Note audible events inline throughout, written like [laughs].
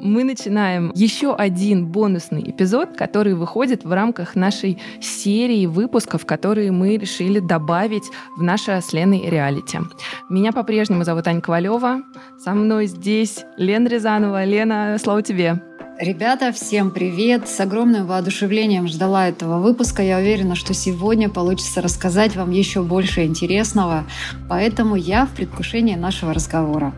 мы начинаем еще один бонусный эпизод, который выходит в рамках нашей серии выпусков, которые мы решили добавить в наше с Леной реалити. Меня по-прежнему зовут Аня Ковалева. Со мной здесь Лена Рязанова. Лена, слово тебе. Ребята, всем привет! С огромным воодушевлением ждала этого выпуска. Я уверена, что сегодня получится рассказать вам еще больше интересного, поэтому я в предвкушении нашего разговора.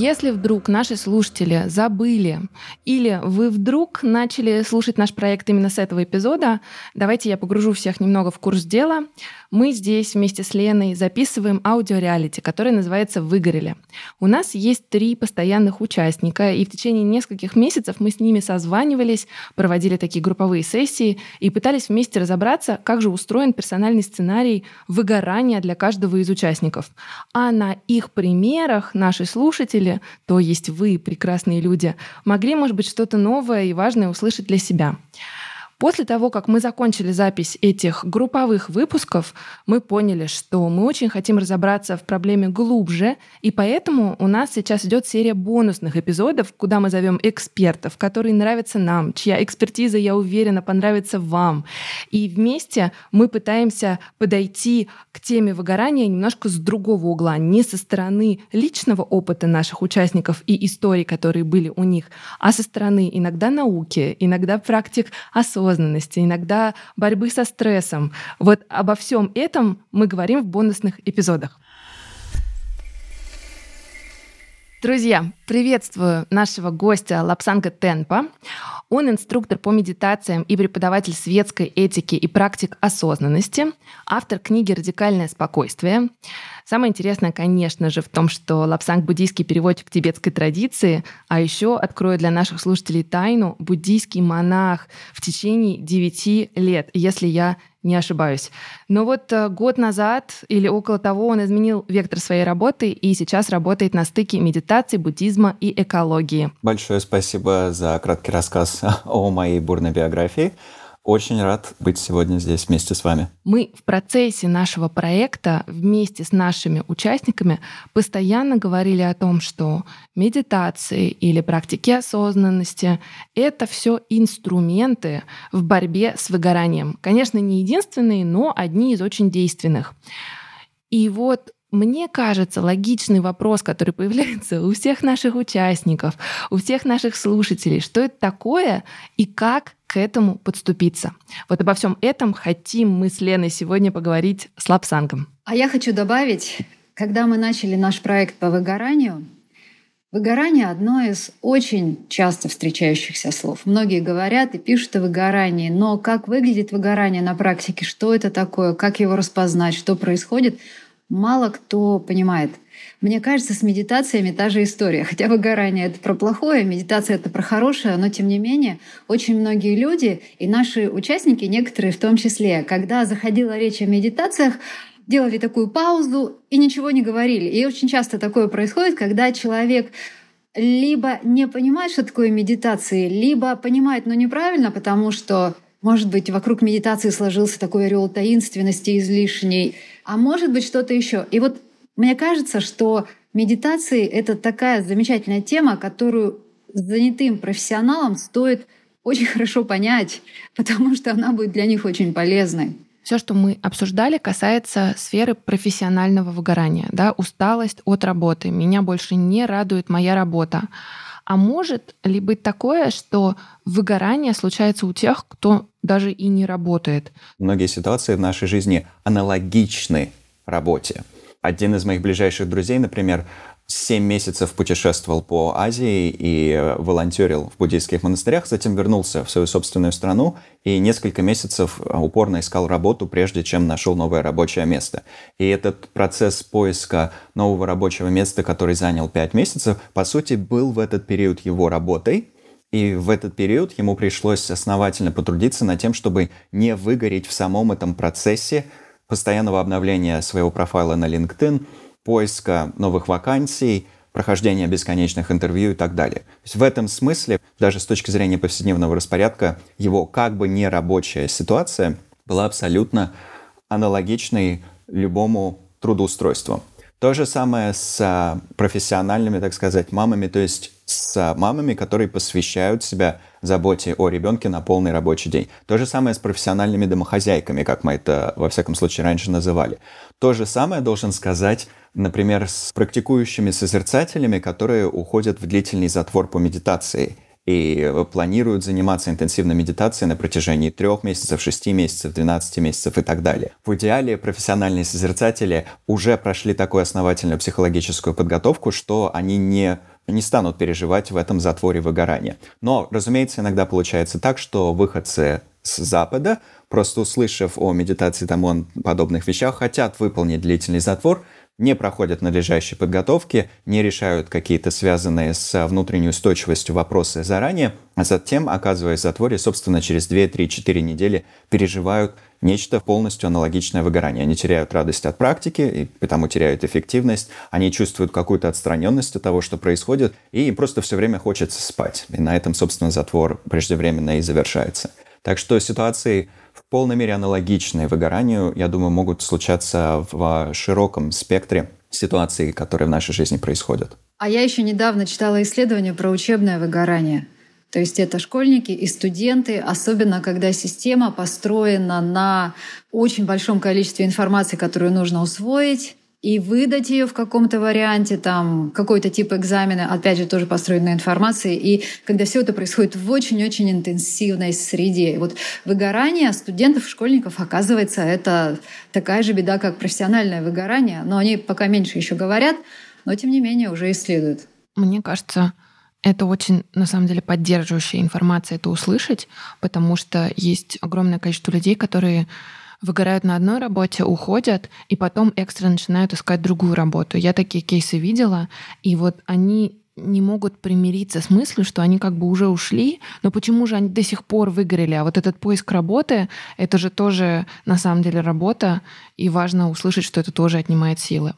Если вдруг наши слушатели забыли или вы вдруг начали слушать наш проект именно с этого эпизода, давайте я погружу всех немного в курс дела. Мы здесь вместе с Леной записываем аудиореалити, который называется «Выгорели». У нас есть три постоянных участника, и в течение нескольких месяцев мы с ними созванивались, проводили такие групповые сессии и пытались вместе разобраться, как же устроен персональный сценарий выгорания для каждого из участников. А на их примерах наши слушатели слушатели, то есть вы, прекрасные люди, могли, может быть, что-то новое и важное услышать для себя. После того, как мы закончили запись этих групповых выпусков, мы поняли, что мы очень хотим разобраться в проблеме глубже, и поэтому у нас сейчас идет серия бонусных эпизодов, куда мы зовем экспертов, которые нравятся нам, чья экспертиза, я уверена, понравится вам. И вместе мы пытаемся подойти к теме выгорания немножко с другого угла, не со стороны личного опыта наших участников и историй, которые были у них, а со стороны иногда науки, иногда практик осознанности, осознанности, иногда борьбы со стрессом. Вот обо всем этом мы говорим в бонусных эпизодах. Друзья, приветствую нашего гостя Лапсанга Тенпа. Он инструктор по медитациям и преподаватель светской этики и практик осознанности, автор книги «Радикальное спокойствие». Самое интересное, конечно же, в том, что Лапсанг — буддийский переводчик тибетской традиции, а еще открою для наших слушателей тайну — буддийский монах в течение девяти лет, если я не ошибаюсь. Но вот э, год назад или около того он изменил вектор своей работы и сейчас работает на стыке медитации, буддизма и экологии. Большое спасибо за краткий рассказ о моей бурной биографии. Очень рад быть сегодня здесь вместе с вами. Мы в процессе нашего проекта вместе с нашими участниками постоянно говорили о том, что медитации или практики осознанности — это все инструменты в борьбе с выгоранием. Конечно, не единственные, но одни из очень действенных. И вот мне кажется, логичный вопрос, который появляется у всех наших участников, у всех наших слушателей, что это такое и как к этому подступиться. Вот обо всем этом хотим мы с Леной сегодня поговорить с Лапсангом. А я хочу добавить, когда мы начали наш проект по выгоранию, Выгорание — одно из очень часто встречающихся слов. Многие говорят и пишут о выгорании, но как выглядит выгорание на практике, что это такое, как его распознать, что происходит, мало кто понимает. Мне кажется, с медитациями та же история. Хотя выгорание — это про плохое, медитация — это про хорошее, но тем не менее очень многие люди, и наши участники, некоторые в том числе, когда заходила речь о медитациях, делали такую паузу и ничего не говорили. И очень часто такое происходит, когда человек либо не понимает, что такое медитация, либо понимает, но неправильно, потому что может быть, вокруг медитации сложился такой орел таинственности излишней, а может быть что-то еще. И вот мне кажется, что медитации — это такая замечательная тема, которую занятым профессионалам стоит очень хорошо понять, [laughs] потому что она будет для них очень полезной. Все, что мы обсуждали, касается сферы профессионального выгорания, да, усталость от работы. Меня больше не радует моя работа. А может ли быть такое, что выгорание случается у тех, кто даже и не работает? Многие ситуации в нашей жизни аналогичны работе. Один из моих ближайших друзей, например, 7 месяцев путешествовал по Азии и волонтерил в буддийских монастырях, затем вернулся в свою собственную страну и несколько месяцев э, упорно искал работу, прежде чем нашел новое рабочее место. И этот процесс поиска нового рабочего места, который занял 5 месяцев, по сути, был в этот период его работой, и в этот период ему пришлось основательно потрудиться над тем, чтобы не выгореть в самом этом процессе постоянного обновления своего профайла на LinkedIn, поиска новых вакансий, прохождения бесконечных интервью и так далее. То есть в этом смысле, даже с точки зрения повседневного распорядка, его как бы нерабочая ситуация была абсолютно аналогичной любому трудоустройству. То же самое с а, профессиональными, так сказать, мамами, то есть с мамами, которые посвящают себя заботе о ребенке на полный рабочий день. То же самое с профессиональными домохозяйками, как мы это, во всяком случае, раньше называли. То же самое должен сказать, например, с практикующими созерцателями, которые уходят в длительный затвор по медитации – и планируют заниматься интенсивной медитацией на протяжении трех месяцев, шести месяцев, 12 месяцев и так далее. В идеале профессиональные созерцатели уже прошли такую основательную психологическую подготовку, что они не не станут переживать в этом затворе выгорания. Но, разумеется, иногда получается так, что выходцы с Запада, просто услышав о медитации и тому подобных вещах, хотят выполнить длительный затвор – не проходят надлежащей подготовки, не решают какие-то связанные с внутренней устойчивостью вопросы заранее, а затем, оказываясь в затворе, собственно, через 2, 3, 4 недели переживают нечто полностью аналогичное выгорание. Они теряют радость от практики, и потому теряют эффективность, они чувствуют какую-то отстраненность от того, что происходит, и им просто все время хочется спать. И на этом, собственно, затвор преждевременно и завершается. Так что ситуации в полной мере аналогичные выгоранию, я думаю, могут случаться в широком спектре ситуаций, которые в нашей жизни происходят. А я еще недавно читала исследование про учебное выгорание. То есть это школьники и студенты, особенно когда система построена на очень большом количестве информации, которую нужно усвоить, и выдать ее в каком-то варианте, там какой-то тип экзамена, опять же, тоже построен на информации. И когда все это происходит в очень-очень интенсивной среде. И вот выгорание студентов, школьников, оказывается, это такая же беда, как профессиональное выгорание. Но они пока меньше еще говорят, но тем не менее уже исследуют. Мне кажется, это очень, на самом деле, поддерживающая информация это услышать, потому что есть огромное количество людей, которые выгорают на одной работе, уходят, и потом экстра начинают искать другую работу. Я такие кейсы видела, и вот они не могут примириться с мыслью, что они как бы уже ушли, но почему же они до сих пор выгорели? А вот этот поиск работы, это же тоже на самом деле работа, и важно услышать, что это тоже отнимает силы.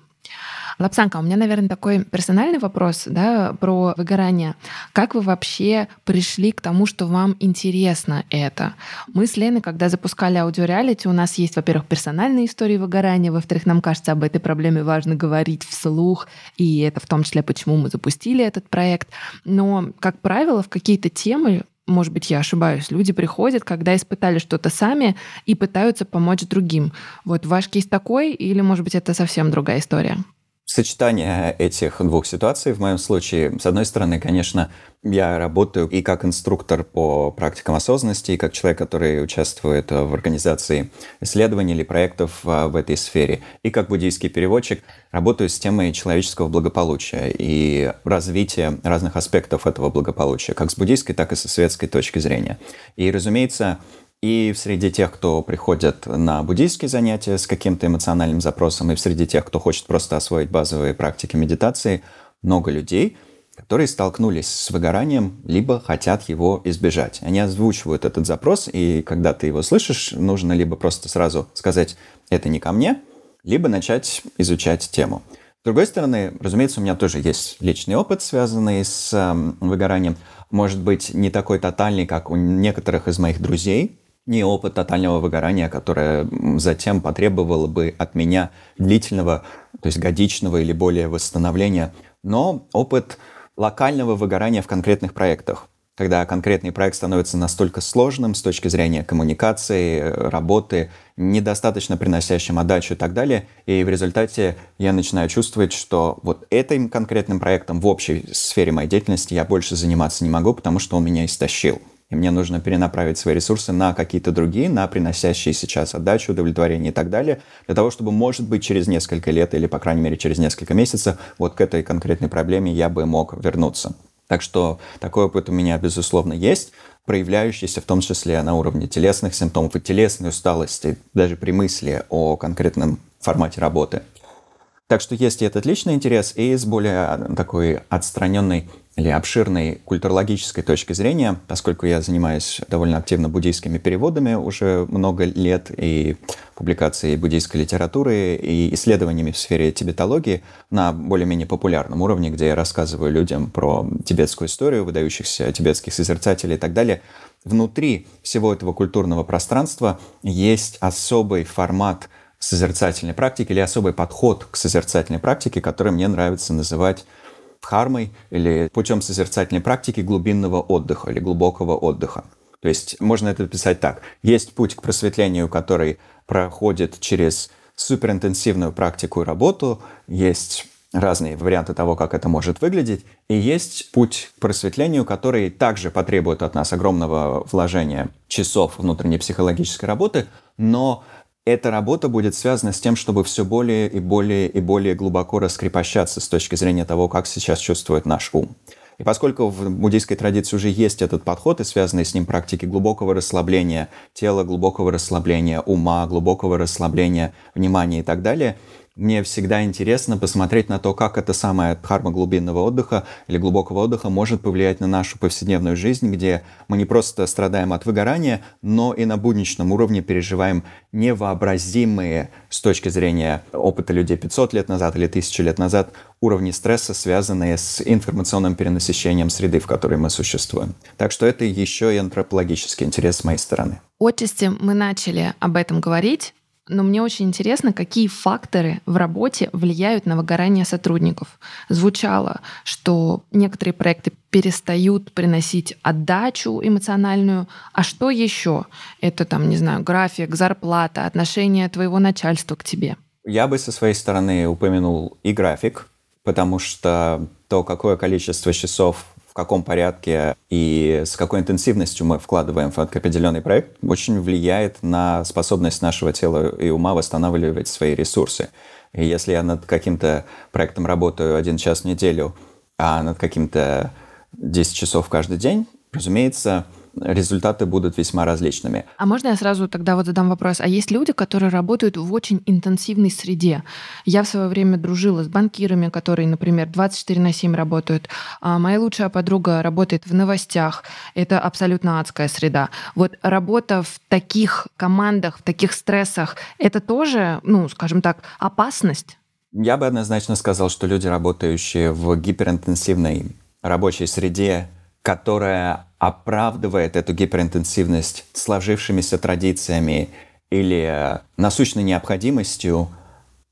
Лапсанка, у меня, наверное, такой персональный вопрос да, про выгорание. Как вы вообще пришли к тому, что вам интересно это? Мы с Леной, когда запускали аудиореалити, у нас есть, во-первых, персональные истории выгорания, во-вторых, нам кажется, об этой проблеме важно говорить вслух, и это в том числе, почему мы запустили этот проект. Но, как правило, в какие-то темы может быть, я ошибаюсь, люди приходят, когда испытали что-то сами и пытаются помочь другим. Вот ваш кейс такой, или, может быть, это совсем другая история? Сочетание этих двух ситуаций в моем случае, с одной стороны, конечно, я работаю и как инструктор по практикам осознанности, и как человек, который участвует в организации исследований или проектов а, в этой сфере, и как буддийский переводчик работаю с темой человеческого благополучия и развития разных аспектов этого благополучия, как с буддийской, так и со светской точки зрения. И, разумеется, и среди тех, кто приходит на буддийские занятия с каким-то эмоциональным запросом, и среди тех, кто хочет просто освоить базовые практики медитации, много людей, которые столкнулись с выгоранием, либо хотят его избежать. Они озвучивают этот запрос, и когда ты его слышишь, нужно либо просто сразу сказать «это не ко мне», либо начать изучать тему. С другой стороны, разумеется, у меня тоже есть личный опыт, связанный с э, выгоранием. Может быть, не такой тотальный, как у некоторых из моих друзей, не опыт тотального выгорания, которое затем потребовало бы от меня длительного, то есть годичного или более восстановления, но опыт локального выгорания в конкретных проектах когда конкретный проект становится настолько сложным с точки зрения коммуникации, работы, недостаточно приносящим отдачу и так далее, и в результате я начинаю чувствовать, что вот этим конкретным проектом в общей сфере моей деятельности я больше заниматься не могу, потому что он меня истощил и мне нужно перенаправить свои ресурсы на какие-то другие, на приносящие сейчас отдачу, удовлетворение и так далее, для того, чтобы, может быть, через несколько лет или, по крайней мере, через несколько месяцев вот к этой конкретной проблеме я бы мог вернуться. Так что такой опыт у меня, безусловно, есть, проявляющийся в том числе на уровне телесных симптомов и телесной усталости, даже при мысли о конкретном формате работы. Так что есть и этот личный интерес, и с более такой отстраненной или обширной культурологической точки зрения, поскольку я занимаюсь довольно активно буддийскими переводами уже много лет, и публикацией буддийской литературы, и исследованиями в сфере тибетологии на более-менее популярном уровне, где я рассказываю людям про тибетскую историю, выдающихся тибетских созерцателей и так далее, внутри всего этого культурного пространства есть особый формат созерцательной практики или особый подход к созерцательной практике, который мне нравится называть дхармой или путем созерцательной практики глубинного отдыха или глубокого отдыха. То есть можно это писать так. Есть путь к просветлению, который проходит через суперинтенсивную практику и работу, есть разные варианты того, как это может выглядеть, и есть путь к просветлению, который также потребует от нас огромного вложения часов внутренней психологической работы, но эта работа будет связана с тем, чтобы все более и более и более глубоко раскрепощаться с точки зрения того, как сейчас чувствует наш ум. И поскольку в буддийской традиции уже есть этот подход и связанные с ним практики глубокого расслабления тела, глубокого расслабления ума, глубокого расслабления внимания и так далее – мне всегда интересно посмотреть на то, как эта самая дхарма глубинного отдыха или глубокого отдыха может повлиять на нашу повседневную жизнь, где мы не просто страдаем от выгорания, но и на будничном уровне переживаем невообразимые с точки зрения опыта людей 500 лет назад или 1000 лет назад уровни стресса, связанные с информационным перенасыщением среды, в которой мы существуем. Так что это еще и антропологический интерес с моей стороны. Отчасти мы начали об этом говорить, но мне очень интересно, какие факторы в работе влияют на выгорание сотрудников. Звучало, что некоторые проекты перестают приносить отдачу эмоциональную, а что еще? Это там, не знаю, график, зарплата, отношение твоего начальства к тебе. Я бы со своей стороны упомянул и график, потому что то, какое количество часов в каком порядке и с какой интенсивностью мы вкладываем в определенный проект, очень влияет на способность нашего тела и ума восстанавливать свои ресурсы. И если я над каким-то проектом работаю один час в неделю, а над каким-то 10 часов каждый день, разумеется, результаты будут весьма различными. А можно я сразу тогда вот задам вопрос? А есть люди, которые работают в очень интенсивной среде? Я в свое время дружила с банкирами, которые, например, 24 на 7 работают. А моя лучшая подруга работает в новостях. Это абсолютно адская среда. Вот работа в таких командах, в таких стрессах, это тоже, ну, скажем так, опасность? Я бы однозначно сказал, что люди, работающие в гиперинтенсивной рабочей среде, которая оправдывает эту гиперинтенсивность сложившимися традициями или насущной необходимостью,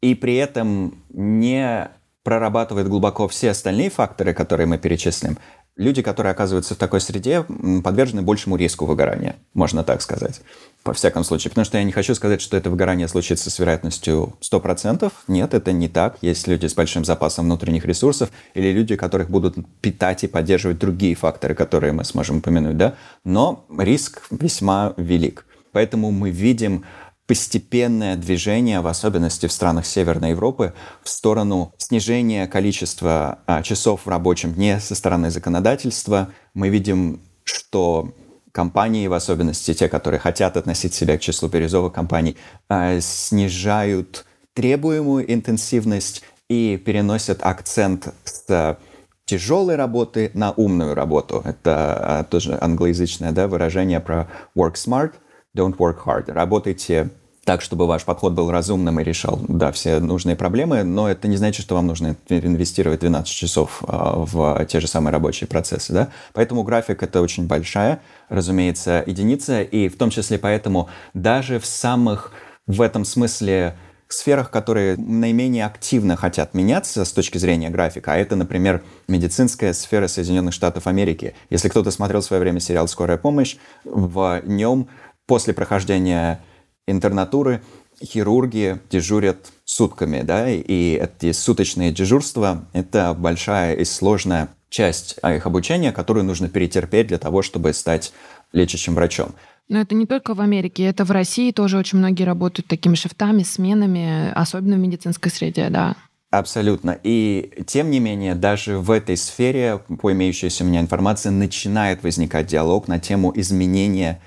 и при этом не прорабатывает глубоко все остальные факторы, которые мы перечислим, люди, которые оказываются в такой среде, подвержены большему риску выгорания, можно так сказать. По всяком случае. Потому что я не хочу сказать, что это выгорание случится с вероятностью 100%. Нет, это не так. Есть люди с большим запасом внутренних ресурсов или люди, которых будут питать и поддерживать другие факторы, которые мы сможем упомянуть. Да? Но риск весьма велик. Поэтому мы видим постепенное движение, в особенности в странах Северной Европы, в сторону снижения количества а, часов в рабочем дне со стороны законодательства. Мы видим, что компании, в особенности те, которые хотят относить себя к числу бирюзовых компаний, а, снижают требуемую интенсивность и переносят акцент с тяжелой работы на умную работу. Это а, тоже англоязычное да, выражение про work smart – don't work hard. Работайте так, чтобы ваш подход был разумным и решал, да, все нужные проблемы, но это не значит, что вам нужно инвестировать 12 часов а, в те же самые рабочие процессы, да. Поэтому график — это очень большая, разумеется, единица, и в том числе поэтому даже в самых, в этом смысле, сферах, которые наименее активно хотят меняться с точки зрения графика, а это, например, медицинская сфера Соединенных Штатов Америки. Если кто-то смотрел в свое время сериал «Скорая помощь», в нем после прохождения интернатуры хирурги дежурят сутками, да, и эти суточные дежурства — это большая и сложная часть их обучения, которую нужно перетерпеть для того, чтобы стать лечащим врачом. Но это не только в Америке, это в России тоже очень многие работают такими шифтами, сменами, особенно в медицинской среде, да. Абсолютно. И тем не менее, даже в этой сфере, по имеющейся у меня информации, начинает возникать диалог на тему изменения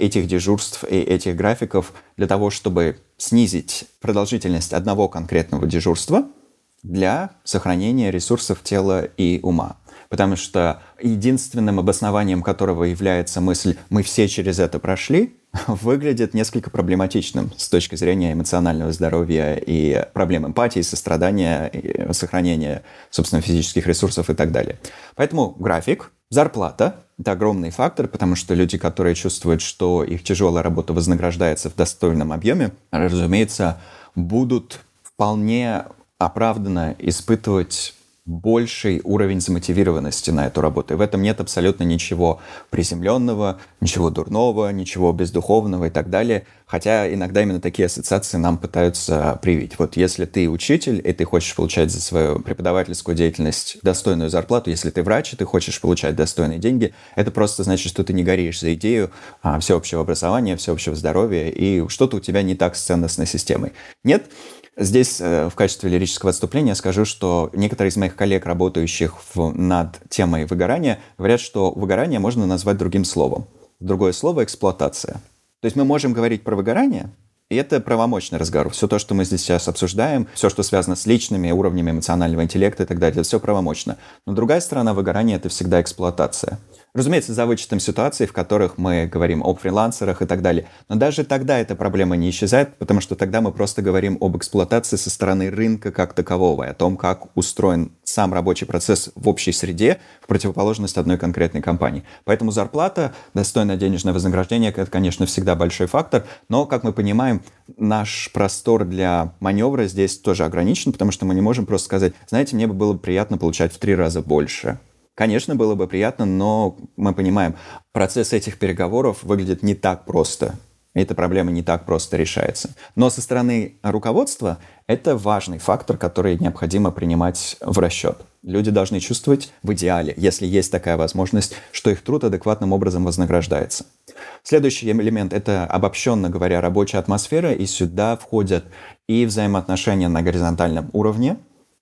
этих дежурств и этих графиков для того, чтобы снизить продолжительность одного конкретного дежурства для сохранения ресурсов тела и ума. Потому что единственным обоснованием которого является мысль «мы все через это прошли», [laughs] выглядит несколько проблематичным с точки зрения эмоционального здоровья и проблем эмпатии, сострадания, и сохранения, собственно, физических ресурсов и так далее. Поэтому график, зарплата – это огромный фактор, потому что люди, которые чувствуют, что их тяжелая работа вознаграждается в достойном объеме, разумеется, будут вполне оправданно испытывать больший уровень замотивированности на эту работу. И в этом нет абсолютно ничего приземленного, ничего дурного, ничего бездуховного и так далее. Хотя иногда именно такие ассоциации нам пытаются привить. Вот если ты учитель, и ты хочешь получать за свою преподавательскую деятельность достойную зарплату, если ты врач, и ты хочешь получать достойные деньги, это просто значит, что ты не горишь за идею а, всеобщего образования, всеобщего здоровья, и что-то у тебя не так с ценностной системой. Нет? Здесь э, в качестве лирического отступления скажу, что некоторые из моих коллег, работающих в, над темой выгорания, говорят, что выгорание можно назвать другим словом. Другое слово – эксплуатация. То есть мы можем говорить про выгорание, и это правомочный разговор. Все то, что мы здесь сейчас обсуждаем, все, что связано с личными уровнями эмоционального интеллекта и так далее, это все правомочно. Но другая сторона выгорания – это всегда эксплуатация. Разумеется, за вычетом ситуаций, в которых мы говорим о фрилансерах и так далее. Но даже тогда эта проблема не исчезает, потому что тогда мы просто говорим об эксплуатации со стороны рынка как такового, и о том, как устроен сам рабочий процесс в общей среде в противоположность одной конкретной компании. Поэтому зарплата, достойное денежное вознаграждение, это, конечно, всегда большой фактор, но, как мы понимаем, наш простор для маневра здесь тоже ограничен, потому что мы не можем просто сказать, знаете, мне бы было приятно получать в три раза больше. Конечно, было бы приятно, но мы понимаем, процесс этих переговоров выглядит не так просто. Эта проблема не так просто решается. Но со стороны руководства это важный фактор, который необходимо принимать в расчет. Люди должны чувствовать в идеале, если есть такая возможность, что их труд адекватным образом вознаграждается. Следующий элемент – это, обобщенно говоря, рабочая атмосфера, и сюда входят и взаимоотношения на горизонтальном уровне,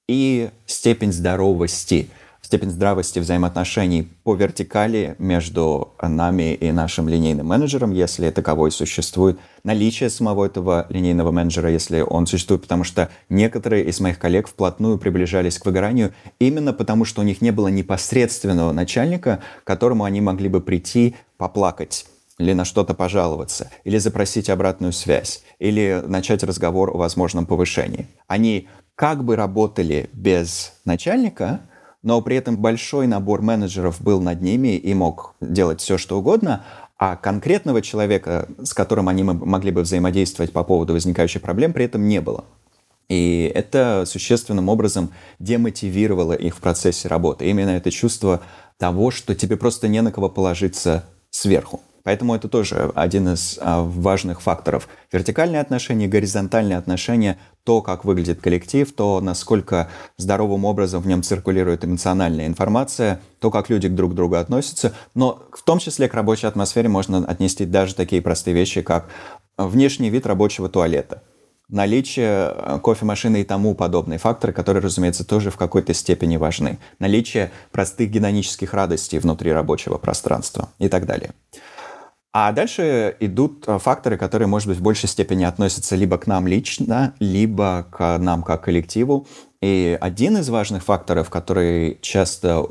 и степень здоровости – степень здравости взаимоотношений по вертикали между нами и нашим линейным менеджером, если таковой существует, наличие самого этого линейного менеджера, если он существует, потому что некоторые из моих коллег вплотную приближались к выгоранию именно потому, что у них не было непосредственного начальника, к которому они могли бы прийти поплакать или на что-то пожаловаться, или запросить обратную связь, или начать разговор о возможном повышении. Они как бы работали без начальника, но при этом большой набор менеджеров был над ними и мог делать все, что угодно, а конкретного человека, с которым они могли бы взаимодействовать по поводу возникающих проблем, при этом не было. И это существенным образом демотивировало их в процессе работы. Именно это чувство того, что тебе просто не на кого положиться сверху. Поэтому это тоже один из а, важных факторов. Вертикальные отношения, горизонтальные отношения, то, как выглядит коллектив, то, насколько здоровым образом в нем циркулирует эмоциональная информация, то, как люди друг к другу относятся. Но в том числе к рабочей атмосфере можно отнести даже такие простые вещи, как внешний вид рабочего туалета наличие а, кофемашины и тому подобные факторы, которые, разумеется, тоже в какой-то степени важны. Наличие простых гедонических радостей внутри рабочего пространства и так далее. А дальше идут э, факторы, которые, может быть, в большей степени относятся либо к нам лично, либо к нам как коллективу. И один из важных факторов, который часто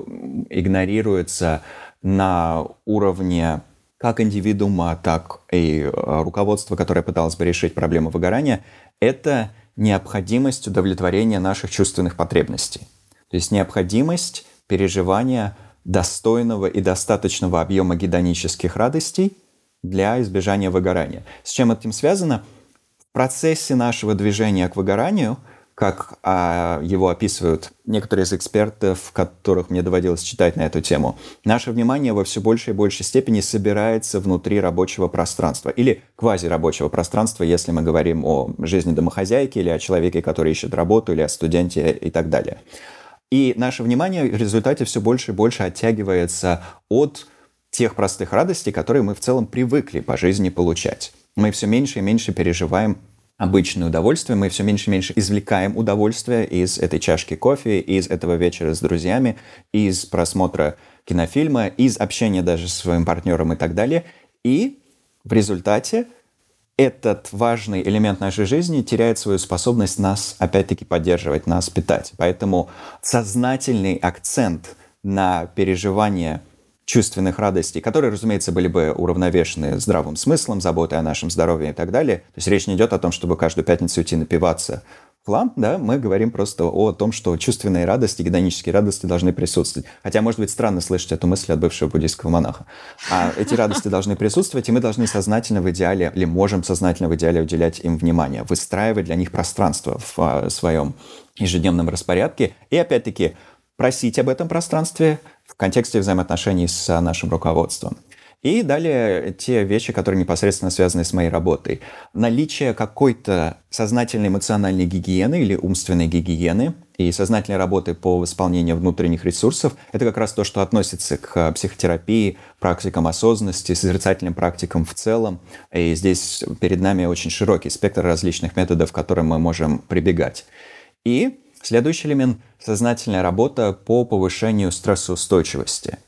игнорируется на уровне как индивидуума, так и э, руководства, которое пыталось бы решить проблему выгорания, это необходимость удовлетворения наших чувственных потребностей. То есть необходимость переживания достойного и достаточного объема гедонических радостей – для избежания выгорания. С чем этим связано? В процессе нашего движения к выгоранию, как а, его описывают некоторые из экспертов, которых мне доводилось читать на эту тему, наше внимание во все большей и большей степени собирается внутри рабочего пространства или квазирабочего пространства, если мы говорим о жизни домохозяйки или о человеке, который ищет работу, или о студенте и так далее. И наше внимание в результате все больше и больше оттягивается от тех простых радостей, которые мы в целом привыкли по жизни получать. Мы все меньше и меньше переживаем обычное удовольствие, мы все меньше и меньше извлекаем удовольствие из этой чашки кофе, из этого вечера с друзьями, из просмотра кинофильма, из общения даже с своим партнером и так далее. И в результате этот важный элемент нашей жизни теряет свою способность нас, опять-таки, поддерживать, нас питать. Поэтому сознательный акцент на переживание чувственных радостей, которые, разумеется, были бы уравновешены здравым смыслом, заботой о нашем здоровье и так далее. То есть речь не идет о том, чтобы каждую пятницу идти напиваться план, да, мы говорим просто о том, что чувственные радости, гедонические радости должны присутствовать. Хотя, может быть, странно слышать эту мысль от бывшего буддийского монаха. А эти радости должны присутствовать, и мы должны сознательно в идеале, или можем сознательно в идеале уделять им внимание, выстраивать для них пространство в а, своем ежедневном распорядке. И, опять-таки, просить об этом пространстве в контексте взаимоотношений с нашим руководством. И далее те вещи, которые непосредственно связаны с моей работой. Наличие какой-то сознательной эмоциональной гигиены или умственной гигиены и сознательной работы по восполнению внутренних ресурсов – это как раз то, что относится к психотерапии, практикам осознанности, созерцательным практикам в целом. И здесь перед нами очень широкий спектр различных методов, к которым мы можем прибегать. И следующий элемент – сознательная работа по повышению стрессоустойчивости –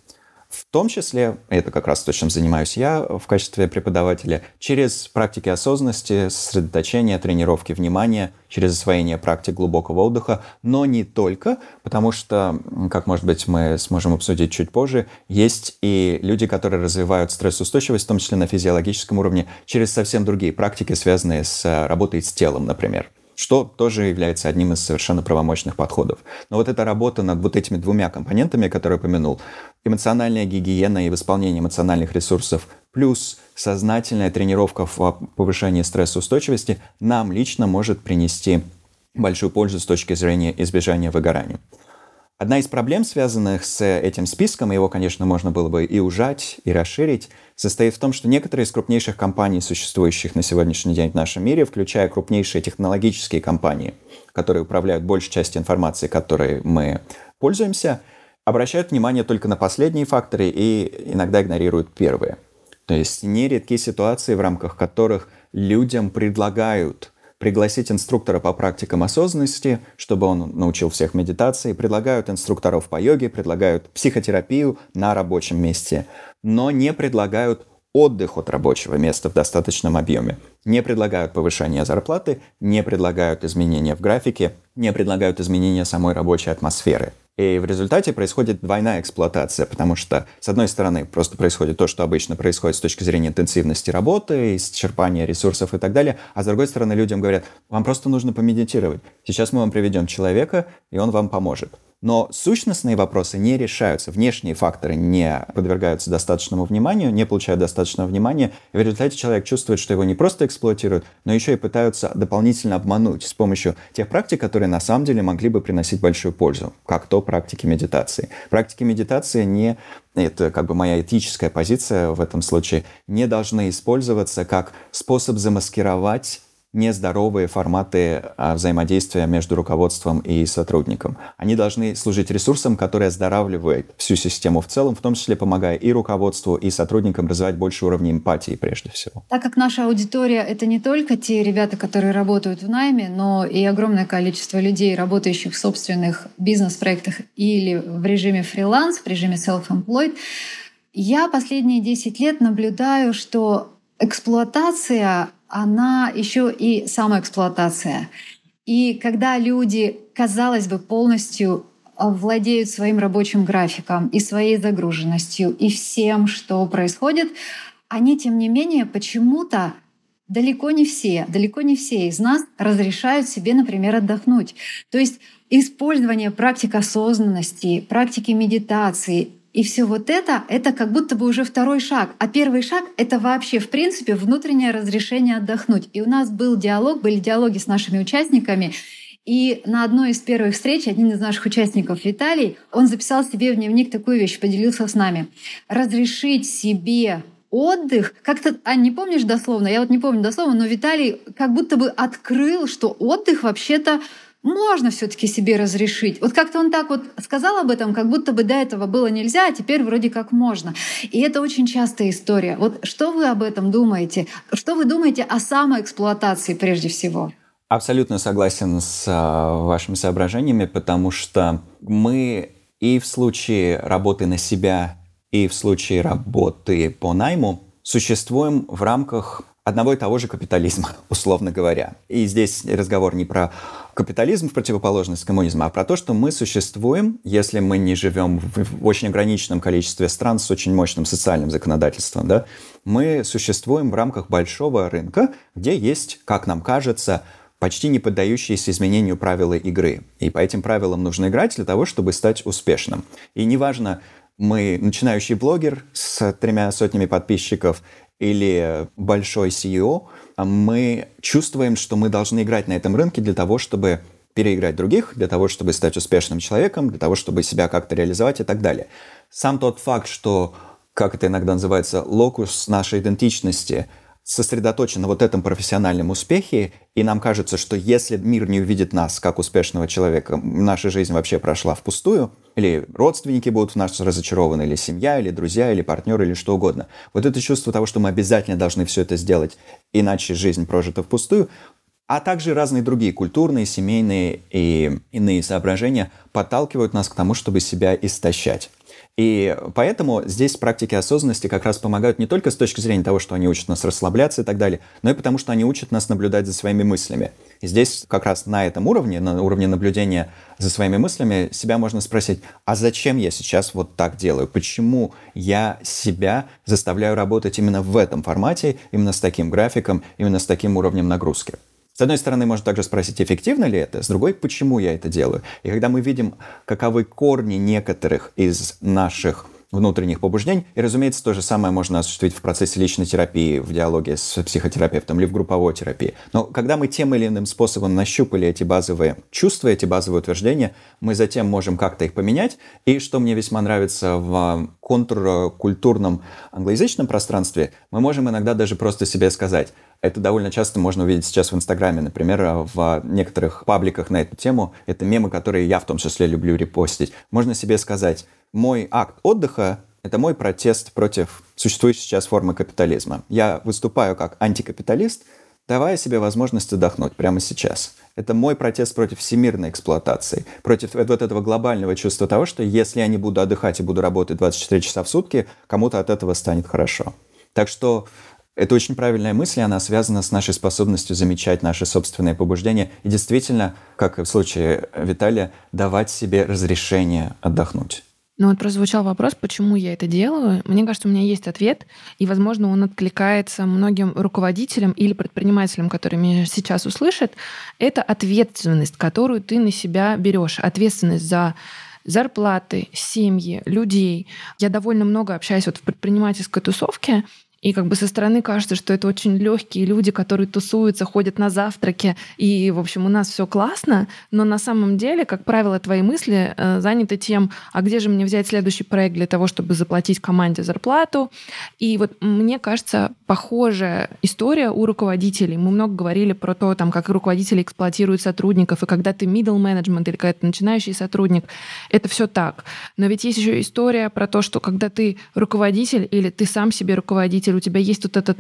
в том числе, это как раз то, чем занимаюсь я в качестве преподавателя, через практики осознанности, сосредоточения, тренировки внимания, через освоение практик глубокого отдыха, но не только, потому что, как, может быть, мы сможем обсудить чуть позже, есть и люди, которые развивают стрессоустойчивость, в том числе на физиологическом уровне, через совсем другие практики, связанные с работой с телом, например что тоже является одним из совершенно правомочных подходов. Но вот эта работа над вот этими двумя компонентами, которые я упомянул, эмоциональная гигиена и восполнение эмоциональных ресурсов, плюс сознательная тренировка в повышении стрессоустойчивости, нам лично может принести большую пользу с точки зрения избежания выгорания. Одна из проблем, связанных с этим списком, его, конечно, можно было бы и ужать, и расширить, состоит в том, что некоторые из крупнейших компаний, существующих на сегодняшний день в нашем мире, включая крупнейшие технологические компании, которые управляют большей частью информации, которой мы пользуемся, обращают внимание только на последние факторы и иногда игнорируют первые. То есть нередки ситуации, в рамках которых людям предлагают пригласить инструктора по практикам осознанности, чтобы он научил всех медитации, предлагают инструкторов по йоге, предлагают психотерапию на рабочем месте, но не предлагают отдых от рабочего места в достаточном объеме. Не предлагают повышения зарплаты, не предлагают изменения в графике, не предлагают изменения самой рабочей атмосферы. И в результате происходит двойная эксплуатация, потому что, с одной стороны, просто происходит то, что обычно происходит с точки зрения интенсивности работы, исчерпания ресурсов и так далее, а с другой стороны, людям говорят, вам просто нужно помедитировать. Сейчас мы вам приведем человека, и он вам поможет. Но сущностные вопросы не решаются, внешние факторы не подвергаются достаточному вниманию, не получают достаточного внимания, и в результате человек чувствует, что его не просто эксплуатируют, но еще и пытаются дополнительно обмануть с помощью тех практик, которые на самом деле могли бы приносить большую пользу, как то практики медитации. Практики медитации не это как бы моя этическая позиция в этом случае, не должны использоваться как способ замаскировать нездоровые форматы а, взаимодействия между руководством и сотрудником. Они должны служить ресурсом, который оздоравливает всю систему в целом, в том числе помогая и руководству, и сотрудникам развивать больше уровня эмпатии прежде всего. Так как наша аудитория — это не только те ребята, которые работают в найме, но и огромное количество людей, работающих в собственных бизнес-проектах или в режиме фриланс, в режиме self-employed, я последние 10 лет наблюдаю, что эксплуатация она еще и самоэксплуатация. И когда люди, казалось бы, полностью владеют своим рабочим графиком и своей загруженностью и всем, что происходит, они, тем не менее, почему-то далеко не все, далеко не все из нас разрешают себе, например, отдохнуть. То есть использование практик осознанности, практики медитации, и все вот это, это как будто бы уже второй шаг. А первый шаг — это вообще, в принципе, внутреннее разрешение отдохнуть. И у нас был диалог, были диалоги с нашими участниками, и на одной из первых встреч один из наших участников, Виталий, он записал себе в дневник такую вещь, поделился с нами. Разрешить себе отдых, как-то, а не помнишь дословно, я вот не помню дословно, но Виталий как будто бы открыл, что отдых вообще-то можно все-таки себе разрешить. Вот как-то он так вот сказал об этом, как будто бы до этого было нельзя, а теперь вроде как можно. И это очень частая история. Вот что вы об этом думаете? Что вы думаете о самоэксплуатации прежде всего? Абсолютно согласен с а, вашими соображениями, потому что мы и в случае работы на себя, и в случае работы по найму существуем в рамках одного и того же капитализма, [laughs] условно говоря. И здесь разговор не про капитализм в противоположность коммунизму, а про то, что мы существуем, если мы не живем в очень ограниченном количестве стран с очень мощным социальным законодательством, да, мы существуем в рамках большого рынка, где есть, как нам кажется, почти не поддающиеся изменению правила игры. И по этим правилам нужно играть для того, чтобы стать успешным. И неважно, мы начинающий блогер с тремя сотнями подписчиков или большой CEO, а мы чувствуем, что мы должны играть на этом рынке для того, чтобы переиграть других, для того, чтобы стать успешным человеком, для того, чтобы себя как-то реализовать и так далее. Сам тот факт, что, как это иногда называется, локус нашей идентичности – сосредоточен на вот этом профессиональном успехе, и нам кажется, что если мир не увидит нас как успешного человека, наша жизнь вообще прошла впустую, или родственники будут в нас разочарованы, или семья, или друзья, или партнеры, или что угодно. Вот это чувство того, что мы обязательно должны все это сделать, иначе жизнь прожита впустую, а также разные другие культурные, семейные и иные соображения подталкивают нас к тому, чтобы себя истощать. И поэтому здесь практики осознанности как раз помогают не только с точки зрения того, что они учат нас расслабляться и так далее, но и потому, что они учат нас наблюдать за своими мыслями. И здесь как раз на этом уровне, на уровне наблюдения за своими мыслями, себя можно спросить, а зачем я сейчас вот так делаю? Почему я себя заставляю работать именно в этом формате, именно с таким графиком, именно с таким уровнем нагрузки? С одной стороны, можно также спросить, эффективно ли это, с другой, почему я это делаю. И когда мы видим, каковы корни некоторых из наших внутренних побуждений. И, разумеется, то же самое можно осуществить в процессе личной терапии, в диалоге с психотерапевтом или в групповой терапии. Но когда мы тем или иным способом нащупали эти базовые чувства, эти базовые утверждения, мы затем можем как-то их поменять. И что мне весьма нравится в контркультурном англоязычном пространстве, мы можем иногда даже просто себе сказать, это довольно часто можно увидеть сейчас в Инстаграме, например, в некоторых пабликах на эту тему. Это мемы, которые я в том числе люблю репостить. Можно себе сказать, мой акт отдыха – это мой протест против существующей сейчас формы капитализма. Я выступаю как антикапиталист, давая себе возможность отдохнуть прямо сейчас. Это мой протест против всемирной эксплуатации, против вот этого глобального чувства того, что если я не буду отдыхать и буду работать 24 часа в сутки, кому-то от этого станет хорошо. Так что это очень правильная мысль, она связана с нашей способностью замечать наши собственные побуждения и действительно, как и в случае Виталия, давать себе разрешение отдохнуть. Ну вот прозвучал вопрос, почему я это делаю. Мне кажется, у меня есть ответ, и, возможно, он откликается многим руководителям или предпринимателям, которые меня сейчас услышат. Это ответственность, которую ты на себя берешь. Ответственность за зарплаты, семьи, людей. Я довольно много общаюсь вот в предпринимательской тусовке, и как бы со стороны кажется, что это очень легкие люди, которые тусуются, ходят на завтраки, и, в общем, у нас все классно, но на самом деле, как правило, твои мысли э, заняты тем, а где же мне взять следующий проект для того, чтобы заплатить команде зарплату. И вот мне кажется, похожая история у руководителей. Мы много говорили про то, там, как руководители эксплуатируют сотрудников, и когда ты middle management или когда ты начинающий сотрудник, это все так. Но ведь есть еще история про то, что когда ты руководитель или ты сам себе руководитель, руководитель, у тебя есть вот этот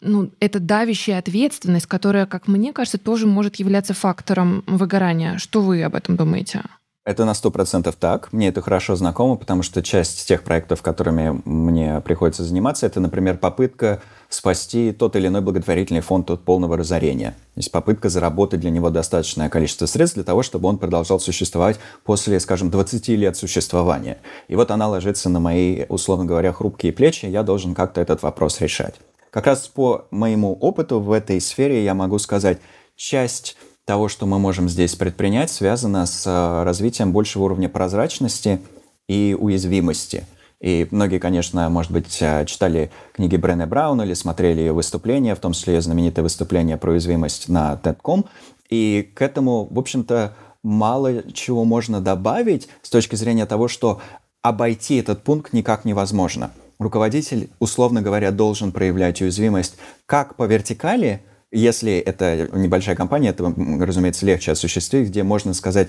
ну, это давящая ответственность, которая, как мне кажется, тоже может являться фактором выгорания. Что вы об этом думаете? Это на сто процентов так. Мне это хорошо знакомо, потому что часть тех проектов, которыми мне приходится заниматься, это, например, попытка спасти тот или иной благотворительный фонд от полного разорения. То есть попытка заработать для него достаточное количество средств для того, чтобы он продолжал существовать после, скажем, 20 лет существования. И вот она ложится на мои, условно говоря, хрупкие плечи, я должен как-то этот вопрос решать. Как раз по моему опыту в этой сфере я могу сказать, часть того, что мы можем здесь предпринять, связано с э, развитием большего уровня прозрачности и уязвимости. И многие, конечно, может быть, э, читали книги Брене Брауна или смотрели ее выступления, в том числе ее знаменитое выступление про уязвимость на TED.com. И к этому, в общем-то, мало чего можно добавить с точки зрения того, что обойти этот пункт никак невозможно. Руководитель, условно говоря, должен проявлять уязвимость как по вертикали, если это небольшая компания, это, разумеется, легче осуществить, где можно сказать,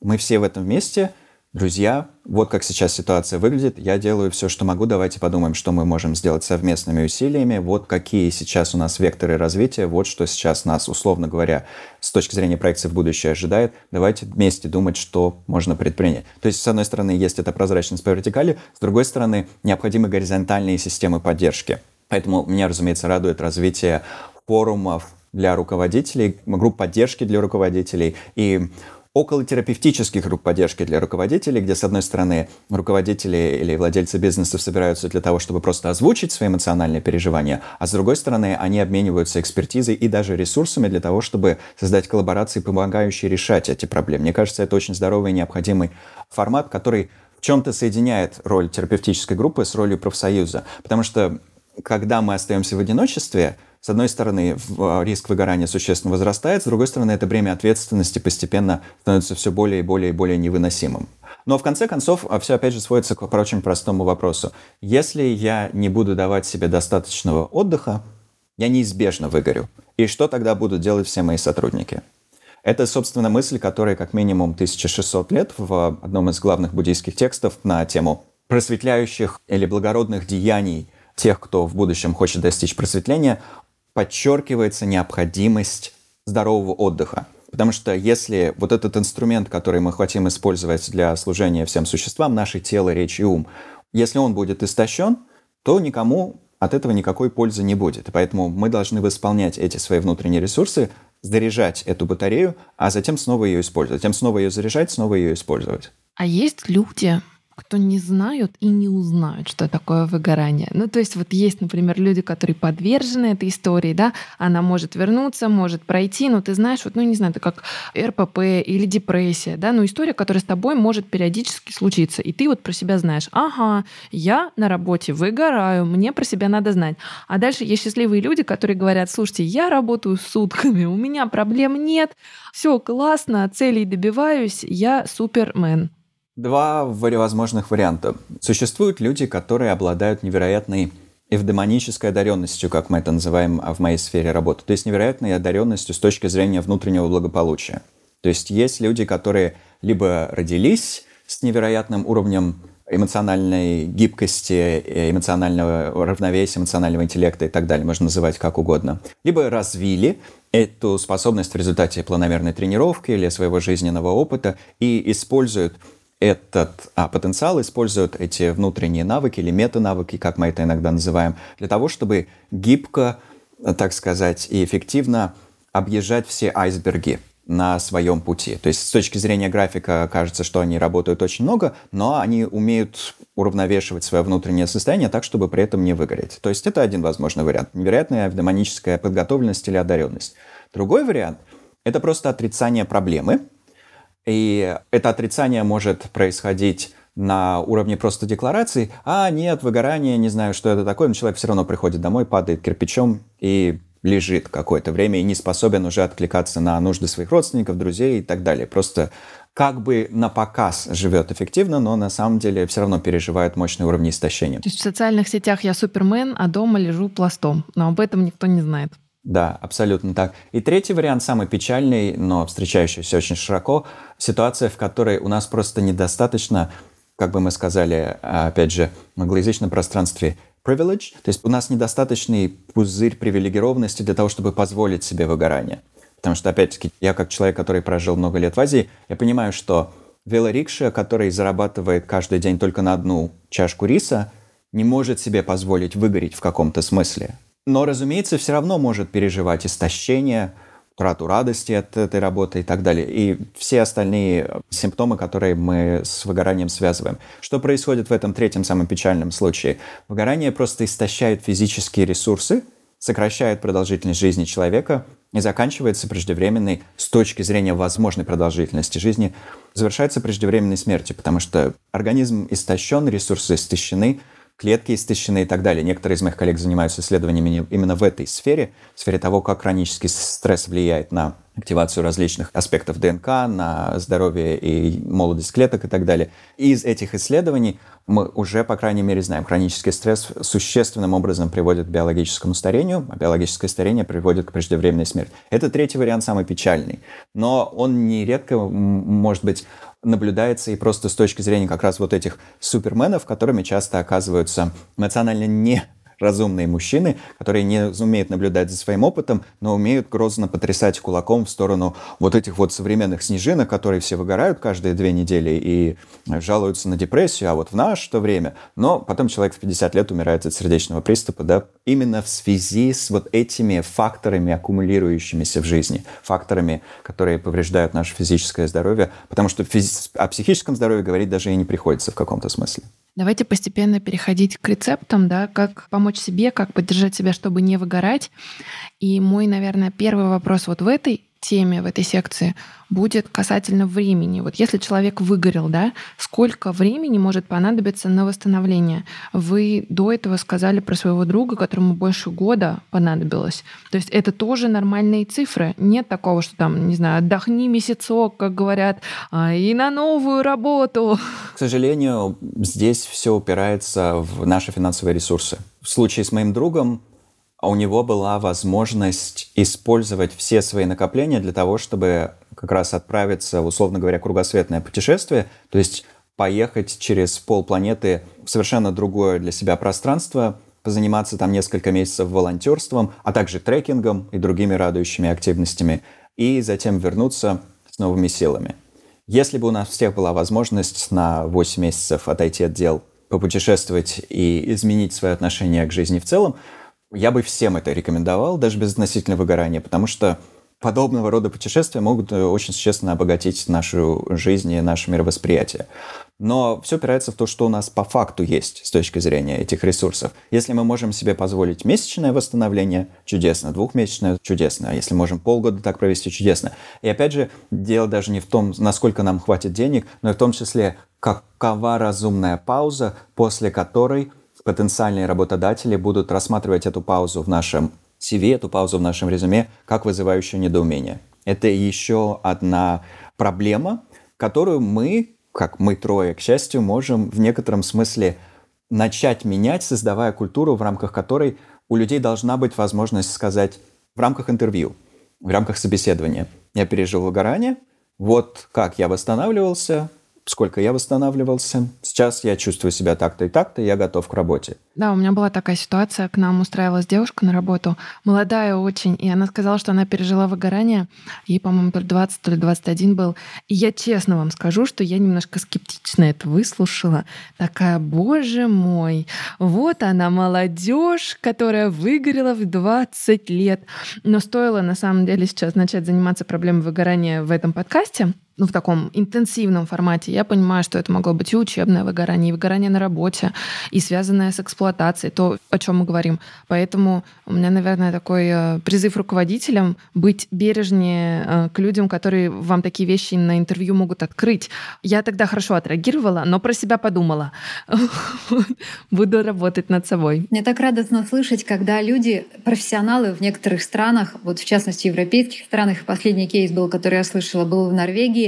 мы все в этом вместе, друзья, вот как сейчас ситуация выглядит, я делаю все, что могу, давайте подумаем, что мы можем сделать совместными усилиями, вот какие сейчас у нас векторы развития, вот что сейчас нас, условно говоря, с точки зрения проекции в будущее ожидает, давайте вместе думать, что можно предпринять. То есть, с одной стороны, есть эта прозрачность по вертикали, с другой стороны, необходимы горизонтальные системы поддержки. Поэтому меня, разумеется, радует развитие форумов для руководителей, групп поддержки для руководителей и околотерапевтических групп поддержки для руководителей, где, с одной стороны, руководители или владельцы бизнесов собираются для того, чтобы просто озвучить свои эмоциональные переживания, а с другой стороны, они обмениваются экспертизой и даже ресурсами для того, чтобы создать коллаборации, помогающие решать эти проблемы. Мне кажется, это очень здоровый и необходимый формат, который в чем-то соединяет роль терапевтической группы с ролью профсоюза. Потому что когда мы остаемся в одиночестве, с одной стороны, а, риск выгорания существенно возрастает, с другой стороны, это бремя ответственности постепенно становится все более и более и более невыносимым. Но в конце концов, а, все опять же сводится к очень простому вопросу. Если я не буду давать себе достаточного отдыха, я неизбежно выгорю. И что тогда будут делать все мои сотрудники? Это, собственно, мысль, которая как минимум 1600 лет в одном из главных буддийских текстов на тему просветляющих или благородных деяний тех, кто в будущем хочет достичь просветления, подчеркивается необходимость здорового отдыха. Потому что если вот этот инструмент, который мы хотим использовать для служения всем существам, наше тело, речь и ум, если он будет истощен, то никому от этого никакой пользы не будет. Поэтому мы должны восполнять эти свои внутренние ресурсы, заряжать эту батарею, а затем снова ее использовать. Затем снова ее заряжать, снова ее использовать. А есть люди, кто не знают и не узнают, что такое выгорание. Ну, то есть вот есть, например, люди, которые подвержены этой истории, да, она может вернуться, может пройти, но ты знаешь, вот, ну, не знаю, это как РПП или депрессия, да, ну, история, которая с тобой может периодически случиться, и ты вот про себя знаешь, ага, я на работе выгораю, мне про себя надо знать. А дальше есть счастливые люди, которые говорят, слушайте, я работаю сутками, у меня проблем нет, все классно, целей добиваюсь, я супермен. Два возможных варианта. Существуют люди, которые обладают невероятной эвдемонической одаренностью, как мы это называем в моей сфере работы. То есть невероятной одаренностью с точки зрения внутреннего благополучия. То есть есть люди, которые либо родились с невероятным уровнем эмоциональной гибкости, эмоционального равновесия, эмоционального интеллекта и так далее, можно называть как угодно. Либо развили эту способность в результате планомерной тренировки или своего жизненного опыта и используют этот а, потенциал, используют эти внутренние навыки или метанавыки, как мы это иногда называем, для того, чтобы гибко, так сказать, и эффективно объезжать все айсберги на своем пути. То есть с точки зрения графика кажется, что они работают очень много, но они умеют уравновешивать свое внутреннее состояние так, чтобы при этом не выгореть. То есть это один возможный вариант. Невероятная демоническая подготовленность или одаренность. Другой вариант – это просто отрицание проблемы – и это отрицание может происходить на уровне просто декларации, а нет, выгорание, не знаю, что это такое, но человек все равно приходит домой, падает кирпичом и лежит какое-то время и не способен уже откликаться на нужды своих родственников, друзей и так далее. Просто как бы на показ живет эффективно, но на самом деле все равно переживает мощный уровень истощения. То есть в социальных сетях я супермен, а дома лежу пластом, но об этом никто не знает. Да, абсолютно так. И третий вариант, самый печальный, но встречающийся очень широко, ситуация, в которой у нас просто недостаточно, как бы мы сказали, опять же, в англоязычном пространстве, privilege, то есть у нас недостаточный пузырь привилегированности для того, чтобы позволить себе выгорание. Потому что, опять-таки, я как человек, который прожил много лет в Азии, я понимаю, что велорикша, который зарабатывает каждый день только на одну чашку риса, не может себе позволить выгореть в каком-то смысле но, разумеется, все равно может переживать истощение, трату радости от этой работы и так далее. И все остальные симптомы, которые мы с выгоранием связываем. Что происходит в этом третьем, самом печальном случае? Выгорание просто истощает физические ресурсы, сокращает продолжительность жизни человека и заканчивается преждевременной, с точки зрения возможной продолжительности жизни, завершается преждевременной смертью, потому что организм истощен, ресурсы истощены, клетки истощены и так далее. Некоторые из моих коллег занимаются исследованиями именно в этой сфере, в сфере того, как хронический стресс влияет на активацию различных аспектов ДНК, на здоровье и молодость клеток и так далее. И из этих исследований мы уже, по крайней мере, знаем, хронический стресс существенным образом приводит к биологическому старению, а биологическое старение приводит к преждевременной смерти. Это третий вариант, самый печальный. Но он нередко, может быть, наблюдается и просто с точки зрения как раз вот этих суперменов, которыми часто оказываются эмоционально не разумные мужчины, которые не умеют наблюдать за своим опытом, но умеют грозно потрясать кулаком в сторону вот этих вот современных снежинок, которые все выгорают каждые две недели и жалуются на депрессию, а вот в наше время. Но потом человек в 50 лет умирает от сердечного приступа, да, именно в связи с вот этими факторами, аккумулирующимися в жизни, факторами, которые повреждают наше физическое здоровье, потому что физи- о психическом здоровье говорить даже и не приходится в каком-то смысле. Давайте постепенно переходить к рецептам, да, как помочь себе, как поддержать себя, чтобы не выгорать. И мой, наверное, первый вопрос вот в этой теме, в этой секции будет касательно времени. Вот если человек выгорел, да, сколько времени может понадобиться на восстановление? Вы до этого сказали про своего друга, которому больше года понадобилось. То есть это тоже нормальные цифры. Нет такого, что там, не знаю, отдохни месяцок, как говорят, а, и на новую работу. К сожалению, здесь все упирается в наши финансовые ресурсы. В случае с моим другом у него была возможность использовать все свои накопления для того, чтобы как раз отправиться, условно говоря, кругосветное путешествие, то есть поехать через полпланеты в совершенно другое для себя пространство, позаниматься там несколько месяцев волонтерством, а также трекингом и другими радующими активностями, и затем вернуться с новыми силами. Если бы у нас всех была возможность на 8 месяцев отойти от дел, попутешествовать и изменить свое отношение к жизни в целом, я бы всем это рекомендовал, даже без относительного выгорания, потому что подобного рода путешествия могут э, очень существенно обогатить нашу жизнь и наше мировосприятие. Но все опирается в то, что у нас по факту есть с точки зрения этих ресурсов. Если мы можем себе позволить месячное восстановление, чудесно, двухмесячное, чудесно. Если можем полгода так провести, чудесно. И опять же, дело даже не в том, насколько нам хватит денег, но и в том числе, какова разумная пауза, после которой потенциальные работодатели будут рассматривать эту паузу в нашем CV, эту паузу в нашем резюме, как вызывающую недоумение. Это еще одна проблема, которую мы, как мы трое, к счастью, можем в некотором смысле начать менять, создавая культуру, в рамках которой у людей должна быть возможность сказать в рамках интервью, в рамках собеседования. Я пережил выгорание, вот как я восстанавливался, сколько я восстанавливался. Сейчас я чувствую себя так-то и так-то, я готов к работе. Да, у меня была такая ситуация. К нам устраивалась девушка на работу, молодая очень, и она сказала, что она пережила выгорание. Ей, по-моему, то ли 20, то ли 21 был. И я честно вам скажу, что я немножко скептично это выслушала. Такая, боже мой, вот она молодежь, которая выгорела в 20 лет. Но стоило на самом деле сейчас начать заниматься проблемой выгорания в этом подкасте, ну, в таком интенсивном формате, я понимаю, что это могло быть и учебное выгорание, и выгорание на работе, и связанное с эксплуатацией, то, о чем мы говорим. Поэтому у меня, наверное, такой э, призыв руководителям быть бережнее э, к людям, которые вам такие вещи на интервью могут открыть. Я тогда хорошо отреагировала, но про себя подумала. [laughs] Буду работать над собой. Мне так радостно слышать, когда люди, профессионалы в некоторых странах, вот в частности европейских странах, последний кейс был, который я слышала, был в Норвегии,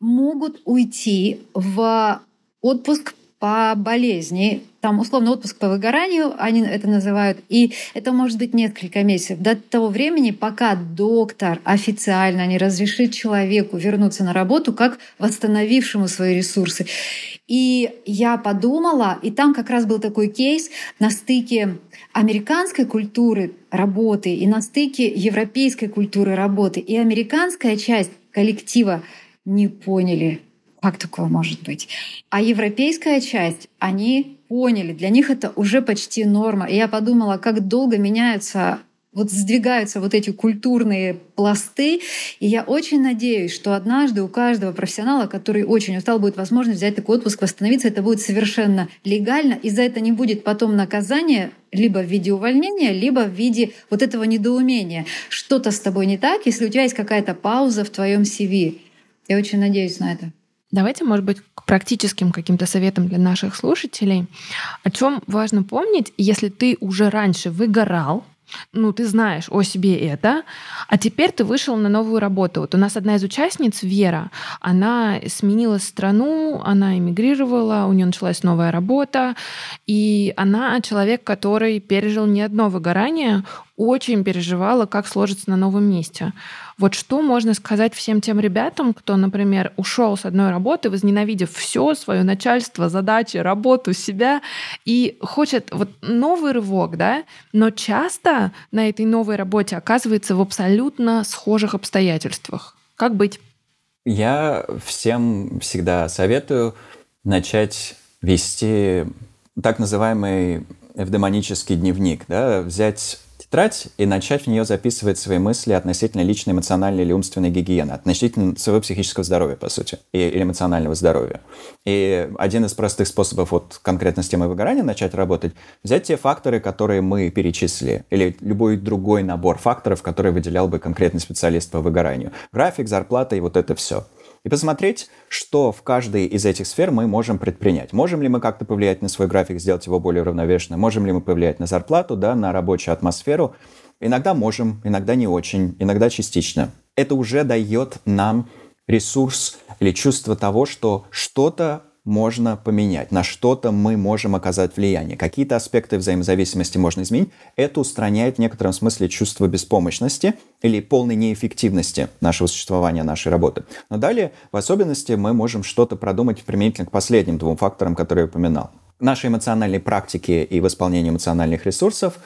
могут уйти в отпуск по болезни, там условно отпуск по выгоранию, они это называют, и это может быть несколько месяцев, до того времени, пока доктор официально не разрешит человеку вернуться на работу как восстановившему свои ресурсы. И я подумала, и там как раз был такой кейс на стыке американской культуры работы и на стыке европейской культуры работы. И американская часть коллектива не поняли, как такое может быть. А европейская часть, они поняли, для них это уже почти норма. И я подумала, как долго меняются вот сдвигаются вот эти культурные пласты. И я очень надеюсь, что однажды у каждого профессионала, который очень устал, будет возможность взять такой отпуск, восстановиться. Это будет совершенно легально, и за это не будет потом наказания либо в виде увольнения, либо в виде вот этого недоумения. Что-то с тобой не так, если у тебя есть какая-то пауза в твоем CV. Я очень надеюсь на это. Давайте, может быть, к практическим каким-то советам для наших слушателей. О чем важно помнить, если ты уже раньше выгорал, ну, ты знаешь о себе это, а теперь ты вышел на новую работу. Вот у нас одна из участниц, Вера, она сменила страну, она эмигрировала, у нее началась новая работа, и она человек, который пережил не одно выгорание, очень переживала, как сложится на новом месте. Вот что можно сказать всем тем ребятам, кто, например, ушел с одной работы, возненавидев все, свое начальство, задачи, работу, себя, и хочет вот новый рывок, да, но часто на этой новой работе оказывается в абсолютно схожих обстоятельствах. Как быть? Я всем всегда советую начать вести так называемый эвдемонический дневник, да, взять тетрадь и начать в нее записывать свои мысли относительно личной эмоциональной или умственной гигиены, относительно своего психического здоровья, по сути, и, или эмоционального здоровья. И один из простых способов вот конкретно с темой выгорания начать работать, взять те факторы, которые мы перечислили, или любой другой набор факторов, которые выделял бы конкретный специалист по выгоранию. График, зарплата и вот это все и посмотреть, что в каждой из этих сфер мы можем предпринять. Можем ли мы как-то повлиять на свой график, сделать его более уравновешенным? Можем ли мы повлиять на зарплату, да, на рабочую атмосферу? Иногда можем, иногда не очень, иногда частично. Это уже дает нам ресурс или чувство того, что что-то можно поменять, на что-то мы можем оказать влияние, какие-то аспекты взаимозависимости можно изменить. Это устраняет в некотором смысле чувство беспомощности или полной неэффективности нашего существования, нашей работы. Но далее, в особенности, мы можем что-то продумать применительно к последним двум факторам, которые я упоминал. Наши эмоциональные практики и восполнение эмоциональных ресурсов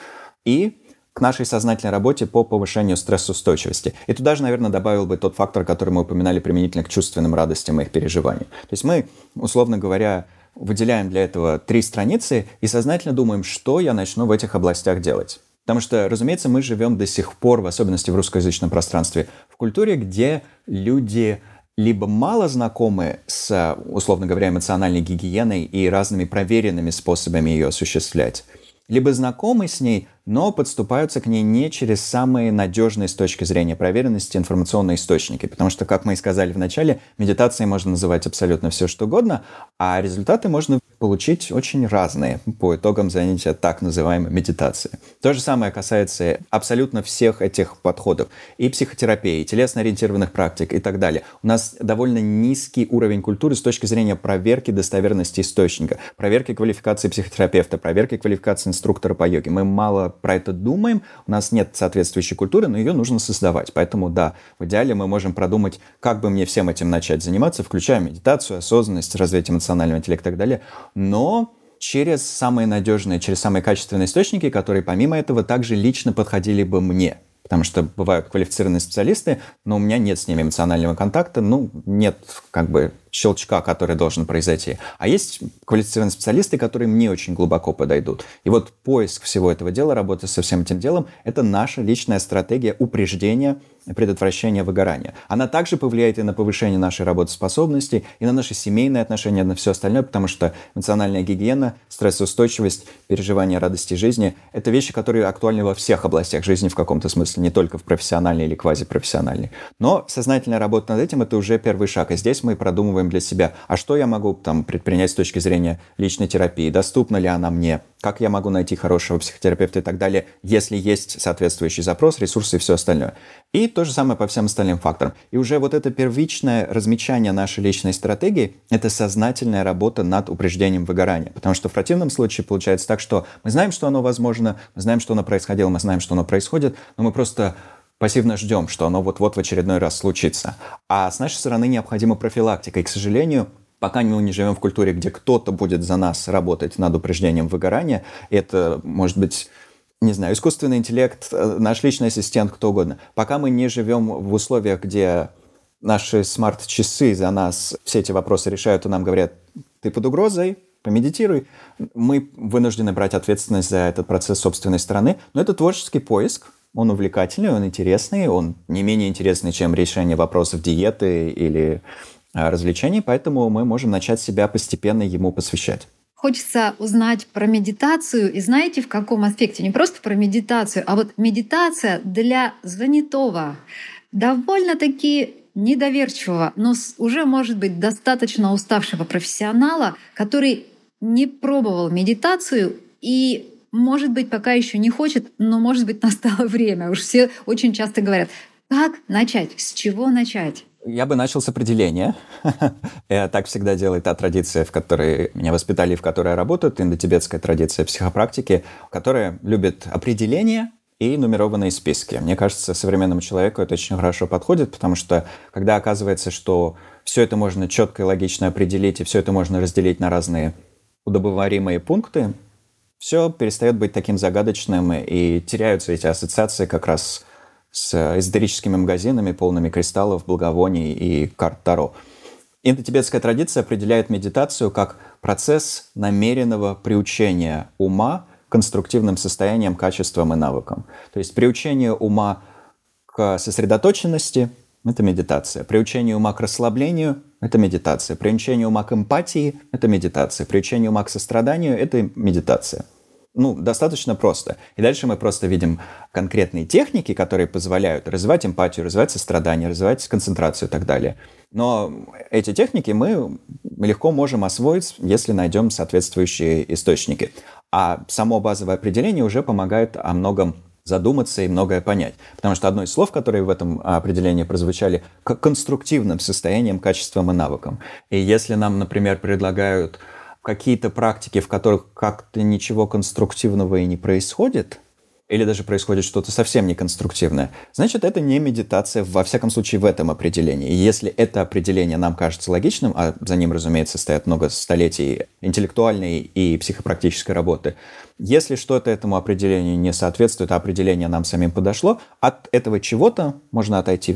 и к нашей сознательной работе по повышению стрессоустойчивости. И туда же, наверное, добавил бы тот фактор, который мы упоминали применительно к чувственным радостям и их переживаниям. То есть мы, условно говоря, выделяем для этого три страницы и сознательно думаем, что я начну в этих областях делать. Потому что, разумеется, мы живем до сих пор, в особенности в русскоязычном пространстве, в культуре, где люди либо мало знакомы с, условно говоря, эмоциональной гигиеной и разными проверенными способами ее осуществлять, либо знакомы с ней, но подступаются к ней не через самые надежные с точки зрения проверенности информационные источники. Потому что, как мы и сказали в начале, медитацией можно называть абсолютно все, что угодно, а результаты можно получить очень разные по итогам занятия так называемой медитации. То же самое касается абсолютно всех этих подходов. И психотерапии, и телесно-ориентированных практик и так далее. У нас довольно низкий уровень культуры с точки зрения проверки достоверности источника, проверки квалификации психотерапевта, проверки квалификации инструктора по йоге. Мы мало про это думаем, у нас нет соответствующей культуры, но ее нужно создавать. Поэтому, да, в идеале мы можем продумать, как бы мне всем этим начать заниматься, включая медитацию, осознанность, развитие эмоционального интеллекта и так далее. Но через самые надежные, через самые качественные источники, которые помимо этого также лично подходили бы мне. Потому что бывают квалифицированные специалисты, но у меня нет с ними эмоционального контакта, ну, нет как бы щелчка, который должен произойти. А есть квалифицированные специалисты, которые мне очень глубоко подойдут. И вот поиск всего этого дела, работа со всем этим делом, это наша личная стратегия упреждения предотвращения выгорания. Она также повлияет и на повышение нашей работоспособности, и на наши семейные отношения, на все остальное, потому что эмоциональная гигиена, стрессоустойчивость, переживание радости жизни – это вещи, которые актуальны во всех областях жизни в каком-то смысле, не только в профессиональной или квазипрофессиональной. Но сознательная работа над этим – это уже первый шаг. И здесь мы продумываем продумываем для себя, а что я могу там предпринять с точки зрения личной терапии, доступна ли она мне, как я могу найти хорошего психотерапевта и так далее, если есть соответствующий запрос, ресурсы и все остальное. И то же самое по всем остальным факторам. И уже вот это первичное размечание нашей личной стратегии – это сознательная работа над упреждением выгорания. Потому что в противном случае получается так, что мы знаем, что оно возможно, мы знаем, что оно происходило, мы знаем, что оно происходит, но мы просто пассивно ждем, что оно вот-вот в очередной раз случится. А с нашей стороны необходима профилактика. И, к сожалению, пока мы не живем в культуре, где кто-то будет за нас работать над упреждением выгорания, это может быть не знаю, искусственный интеллект, э, наш личный ассистент, кто угодно. Пока мы не живем в условиях, где наши смарт-часы за нас все эти вопросы решают и нам говорят, ты под угрозой, помедитируй, мы вынуждены брать ответственность за этот процесс собственной стороны. Но это творческий поиск, он увлекательный, он интересный, он не менее интересный, чем решение вопросов диеты или а, развлечений, поэтому мы можем начать себя постепенно ему посвящать. Хочется узнать про медитацию. И знаете, в каком аспекте? Не просто про медитацию, а вот медитация для занятого, довольно-таки недоверчивого, но уже, может быть, достаточно уставшего профессионала, который не пробовал медитацию и может быть, пока еще не хочет, но, может быть, [laughs] настало время. Уж все очень часто говорят, как начать, с чего начать? Я бы начал с определения. [laughs] так всегда делает та традиция, в которой меня воспитали, в которой я работаю, индотибетская традиция психопрактики, которая любит определение и нумерованные списки. Мне кажется, современному человеку это очень хорошо подходит, потому что когда оказывается, что все это можно четко и логично определить, и все это можно разделить на разные удобоваримые пункты, все перестает быть таким загадочным, и теряются эти ассоциации как раз с эзотерическими магазинами, полными кристаллов, благовоний и карт Таро. Индотибетская традиция определяет медитацию как процесс намеренного приучения ума конструктивным состоянием, качествам и навыкам. То есть приучение ума к сосредоточенности – это медитация. Приучение ума к расслаблению – это медитация. Приучение ума к эмпатии – это медитация. Приучение ума к состраданию – это медитация. Ну, достаточно просто. И дальше мы просто видим конкретные техники, которые позволяют развивать эмпатию, развивать сострадание, развивать концентрацию и так далее. Но эти техники мы легко можем освоить, если найдем соответствующие источники. А само базовое определение уже помогает о многом задуматься и многое понять. Потому что одно из слов, которые в этом определении прозвучали, к конструктивным состоянием, качеством и навыкам. И если нам, например, предлагают какие-то практики, в которых как-то ничего конструктивного и не происходит, или даже происходит что-то совсем неконструктивное, значит, это не медитация, во всяком случае, в этом определении. И если это определение нам кажется логичным, а за ним, разумеется, стоят много столетий интеллектуальной и психопрактической работы, если что-то этому определению не соответствует, а определение нам самим подошло, от этого чего-то можно отойти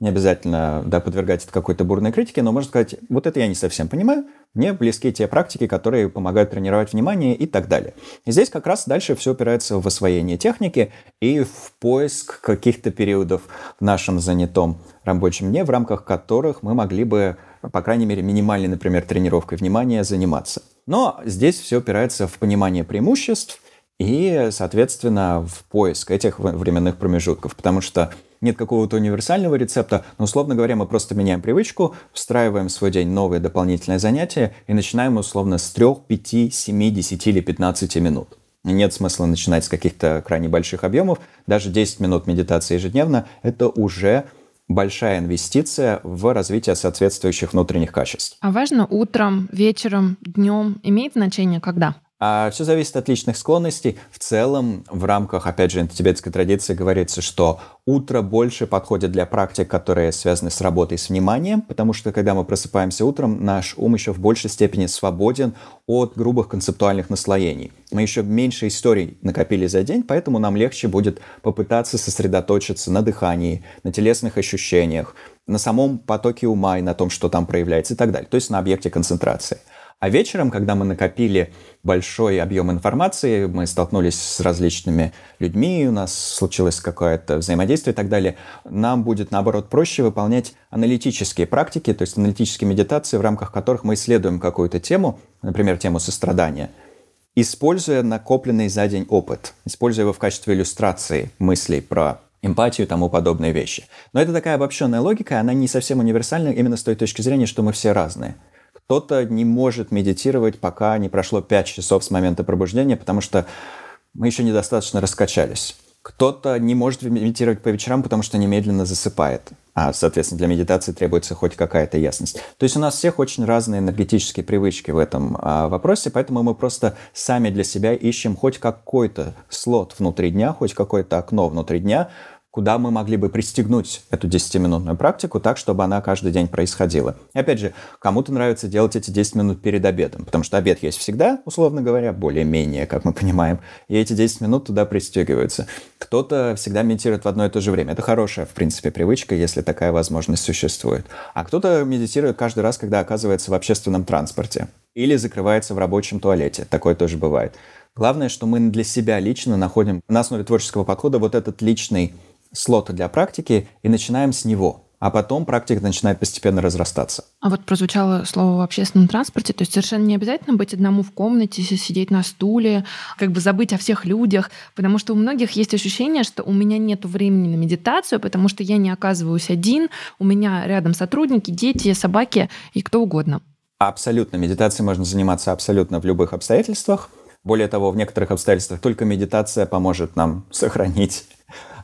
не обязательно да, подвергать это какой-то бурной критике, но можно сказать, вот это я не совсем понимаю, мне близки те практики, которые помогают тренировать внимание и так далее. И здесь как раз дальше все опирается в освоение техники и в поиск каких-то периодов в нашем занятом рабочем дне, в рамках которых мы могли бы, по крайней мере, минимальной, например, тренировкой внимания заниматься. Но здесь все опирается в понимание преимуществ и, соответственно, в поиск этих временных промежутков, потому что нет какого-то универсального рецепта, но, условно говоря, мы просто меняем привычку, встраиваем в свой день новые дополнительные занятия и начинаем условно с 3, 5, 7, 10 или 15 минут. Нет смысла начинать с каких-то крайне больших объемов. Даже 10 минут медитации ежедневно – это уже большая инвестиция в развитие соответствующих внутренних качеств. А важно утром, вечером, днем? Имеет значение когда? А все зависит от личных склонностей. В целом, в рамках, опять же, тибетской традиции говорится, что утро больше подходит для практик, которые связаны с работой с вниманием, потому что, когда мы просыпаемся утром, наш ум еще в большей степени свободен от грубых концептуальных наслоений. Мы еще меньше историй накопили за день, поэтому нам легче будет попытаться сосредоточиться на дыхании, на телесных ощущениях, на самом потоке ума и на том, что там проявляется и так далее, то есть на объекте концентрации. А вечером, когда мы накопили большой объем информации, мы столкнулись с различными людьми, у нас случилось какое-то взаимодействие и так далее, нам будет, наоборот, проще выполнять аналитические практики, то есть аналитические медитации, в рамках которых мы исследуем какую-то тему, например, тему сострадания, используя накопленный за день опыт, используя его в качестве иллюстрации мыслей про эмпатию и тому подобные вещи. Но это такая обобщенная логика, она не совсем универсальна именно с той точки зрения, что мы все разные. Кто-то не может медитировать, пока не прошло 5 часов с момента пробуждения, потому что мы еще недостаточно раскачались. Кто-то не может медитировать по вечерам, потому что немедленно засыпает. А, соответственно, для медитации требуется хоть какая-то ясность. То есть у нас всех очень разные энергетические привычки в этом а, вопросе, поэтому мы просто сами для себя ищем хоть какой-то слот внутри дня, хоть какое-то окно внутри дня, куда мы могли бы пристегнуть эту 10-минутную практику так, чтобы она каждый день происходила. И опять же, кому-то нравится делать эти 10 минут перед обедом, потому что обед есть всегда, условно говоря, более-менее, как мы понимаем, и эти 10 минут туда пристегиваются. Кто-то всегда медитирует в одно и то же время. Это хорошая, в принципе, привычка, если такая возможность существует. А кто-то медитирует каждый раз, когда оказывается в общественном транспорте или закрывается в рабочем туалете. Такое тоже бывает. Главное, что мы для себя лично находим на основе творческого подхода вот этот личный слота для практики и начинаем с него. А потом практика начинает постепенно разрастаться. А вот прозвучало слово в общественном транспорте, то есть совершенно не обязательно быть одному в комнате, сидеть на стуле, как бы забыть о всех людях, потому что у многих есть ощущение, что у меня нет времени на медитацию, потому что я не оказываюсь один, у меня рядом сотрудники, дети, собаки и кто угодно. Абсолютно. Медитацией можно заниматься абсолютно в любых обстоятельствах. Более того, в некоторых обстоятельствах только медитация поможет нам сохранить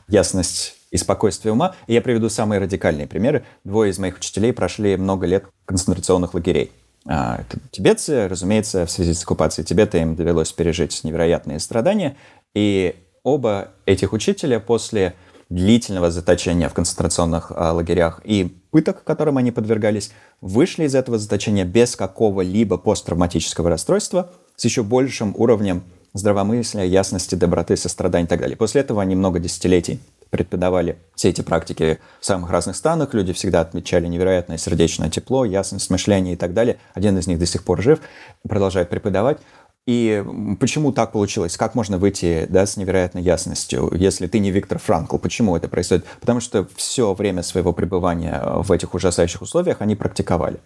ясность и спокойствие ума. И я приведу самые радикальные примеры. Двое из моих учителей прошли много лет концентрационных лагерей. А, это тибетцы, разумеется, в связи с оккупацией Тибета им довелось пережить невероятные страдания. И оба этих учителя после длительного заточения в концентрационных э, лагерях и пыток, которым они подвергались, вышли из этого заточения без какого-либо посттравматического расстройства, с еще большим уровнем здравомыслия, ясности, доброты, сострадания и так далее. После этого они много десятилетий преподавали все эти практики в самых разных странах. Люди всегда отмечали невероятное сердечное тепло, ясность мышления и так далее. Один из них до сих пор жив, продолжает преподавать. И почему так получилось? Как можно выйти да, с невероятной ясностью, если ты не Виктор Франкл? Почему это происходит? Потому что все время своего пребывания в этих ужасающих условиях они практиковали.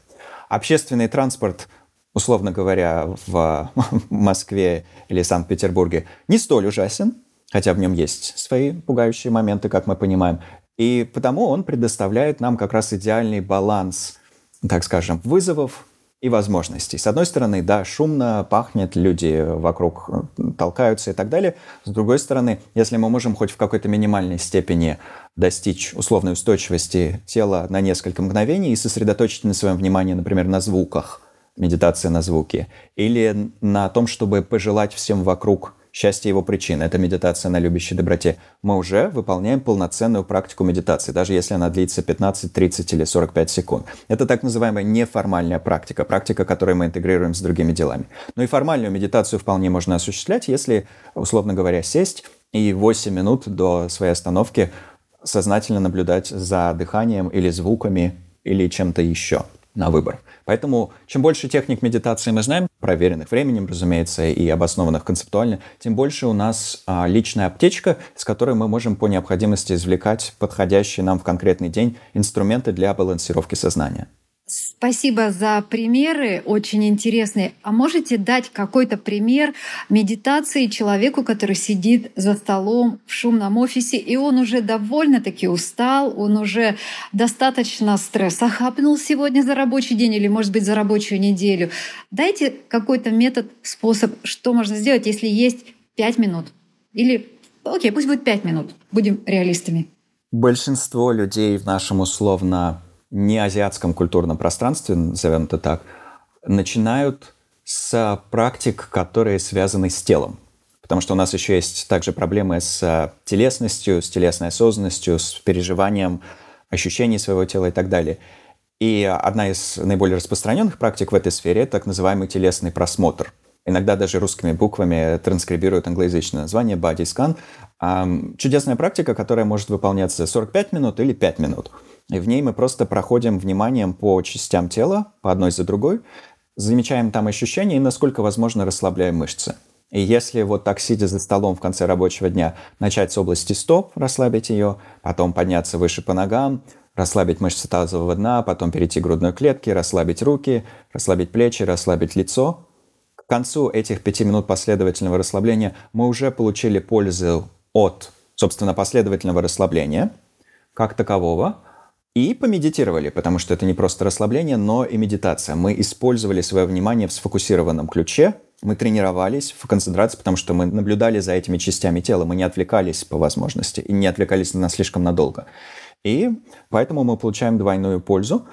Общественный транспорт, условно говоря, в [laughs] Москве или Санкт-Петербурге не столь ужасен, хотя в нем есть свои пугающие моменты, как мы понимаем. И потому он предоставляет нам как раз идеальный баланс, так скажем, вызовов и возможностей. С одной стороны, да, шумно, пахнет, люди вокруг толкаются и так далее. С другой стороны, если мы можем хоть в какой-то минимальной степени достичь условной устойчивости тела на несколько мгновений и сосредоточить на своем внимании, например, на звуках, медитация на звуки, или на том, чтобы пожелать всем вокруг счастье его причин, это медитация на любящей доброте, мы уже выполняем полноценную практику медитации, даже если она длится 15, 30 или 45 секунд. Это так называемая неформальная практика, практика, которую мы интегрируем с другими делами. Но и формальную медитацию вполне можно осуществлять, если, условно говоря, сесть и 8 минут до своей остановки сознательно наблюдать за дыханием или звуками или чем-то еще на выбор. Поэтому чем больше техник медитации мы знаем, проверенных временем, разумеется, и обоснованных концептуально, тем больше у нас а, личная аптечка, с которой мы можем по необходимости извлекать подходящие нам в конкретный день инструменты для балансировки сознания. Спасибо за примеры, очень интересные. А можете дать какой-то пример медитации человеку, который сидит за столом в шумном офисе, и он уже довольно-таки устал, он уже достаточно стресса хапнул сегодня за рабочий день или, может быть, за рабочую неделю. Дайте какой-то метод, способ, что можно сделать, если есть пять минут. Или, окей, пусть будет пять минут. Будем реалистами. Большинство людей в нашем условно неазиатском культурном пространстве, назовем это так, начинают с практик, которые связаны с телом. Потому что у нас еще есть также проблемы с телесностью, с телесной осознанностью, с переживанием ощущений своего тела и так далее. И одна из наиболее распространенных практик в этой сфере – так называемый телесный просмотр. Иногда даже русскими буквами транскрибируют англоязычное название body scan. Чудесная практика, которая может выполняться 45 минут или 5 минут – и в ней мы просто проходим вниманием по частям тела, по одной за другой, замечаем там ощущения и, насколько возможно, расслабляем мышцы. И если вот так, сидя за столом в конце рабочего дня, начать с области стоп, расслабить ее, потом подняться выше по ногам, расслабить мышцы тазового дна, потом перейти к грудной клетке, расслабить руки, расслабить плечи, расслабить лицо. К концу этих пяти минут последовательного расслабления мы уже получили пользу от, собственно, последовательного расслабления как такового – и помедитировали, потому что это не просто расслабление, но и медитация. Мы использовали свое внимание в сфокусированном ключе, мы тренировались в концентрации, потому что мы наблюдали за этими частями тела, мы не отвлекались по возможности и не отвлекались на слишком надолго. И поэтому мы получаем двойную пользу,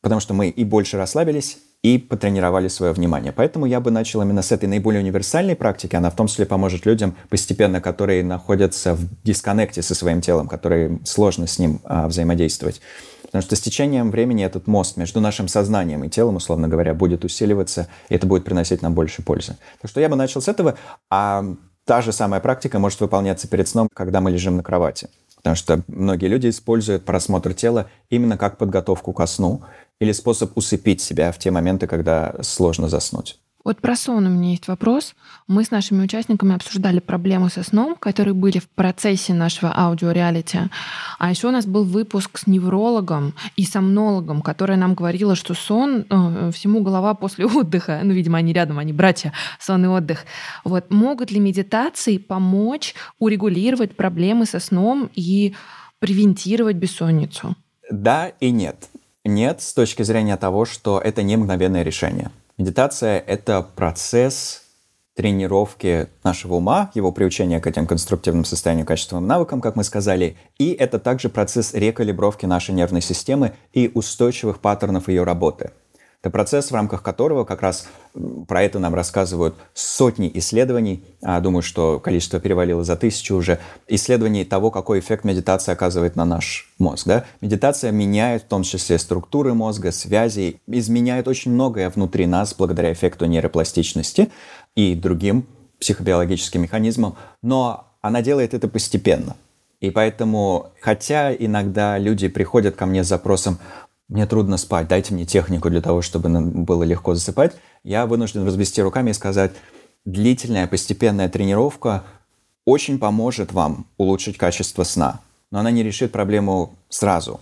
потому что мы и больше расслабились, и потренировали свое внимание. Поэтому я бы начал именно с этой наиболее универсальной практики. Она в том числе поможет людям постепенно, которые находятся в дисконнекте со своим телом, которые сложно с ним а, взаимодействовать. Потому что с течением времени этот мост между нашим сознанием и телом, условно говоря, будет усиливаться, и это будет приносить нам больше пользы. Так что я бы начал с этого, а та же самая практика может выполняться перед сном, когда мы лежим на кровати. Потому что многие люди используют просмотр тела именно как подготовку ко сну или способ усыпить себя в те моменты, когда сложно заснуть. Вот про сон у меня есть вопрос. Мы с нашими участниками обсуждали проблемы со сном, которые были в процессе нашего аудиореалити. А еще у нас был выпуск с неврологом и сомнологом, которая нам говорила, что сон э, всему голова после [laughs] отдыха. Ну, видимо, они рядом, они братья, сон и отдых. Вот могут ли медитации помочь урегулировать проблемы со сном и превентировать бессонницу? Да и нет. Нет, с точки зрения того, что это не мгновенное решение. Медитация — это процесс тренировки нашего ума, его приучения к этим конструктивным состояниям, качественным навыкам, как мы сказали, и это также процесс рекалибровки нашей нервной системы и устойчивых паттернов ее работы. Это процесс, в рамках которого как раз про это нам рассказывают сотни исследований. А, думаю, что количество перевалило за тысячу уже. Исследований того, какой эффект медитация оказывает на наш мозг. Да? Медитация меняет в том числе структуры мозга, связи, изменяет очень многое внутри нас благодаря эффекту нейропластичности и другим психобиологическим механизмам. Но она делает это постепенно. И поэтому, хотя иногда люди приходят ко мне с запросом, мне трудно спать, дайте мне технику для того, чтобы было легко засыпать, я вынужден развести руками и сказать, длительная постепенная тренировка очень поможет вам улучшить качество сна, но она не решит проблему сразу.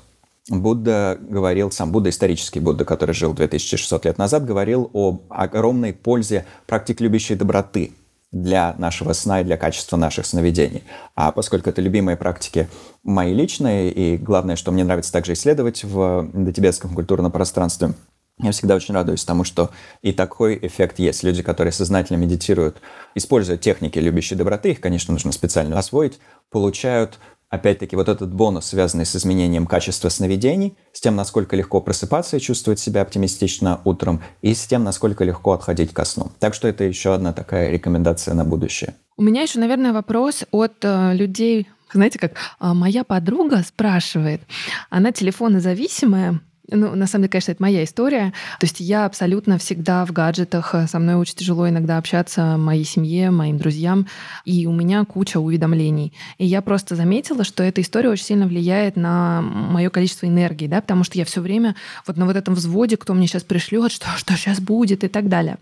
Будда говорил, сам Будда, исторический Будда, который жил 2600 лет назад, говорил о огромной пользе практик любящей доброты для нашего сна и для качества наших сновидений. А поскольку это любимые практики мои личные, и главное, что мне нравится также исследовать в индотибетском культурном пространстве, я всегда очень радуюсь тому, что и такой эффект есть. Люди, которые сознательно медитируют, используя техники любящей доброты, их, конечно, нужно специально освоить, получают опять-таки, вот этот бонус, связанный с изменением качества сновидений, с тем, насколько легко просыпаться и чувствовать себя оптимистично утром, и с тем, насколько легко отходить ко сну. Так что это еще одна такая рекомендация на будущее. У меня еще, наверное, вопрос от э, людей, знаете, как а, моя подруга спрашивает, она телефонозависимая, ну, на самом деле, конечно, это моя история. То есть я абсолютно всегда в гаджетах. Со мной очень тяжело иногда общаться моей семье, моим друзьям. И у меня куча уведомлений. И я просто заметила, что эта история очень сильно влияет на мое количество энергии, да, потому что я все время вот на вот этом взводе, кто мне сейчас пришлет, что, что сейчас будет и так далее.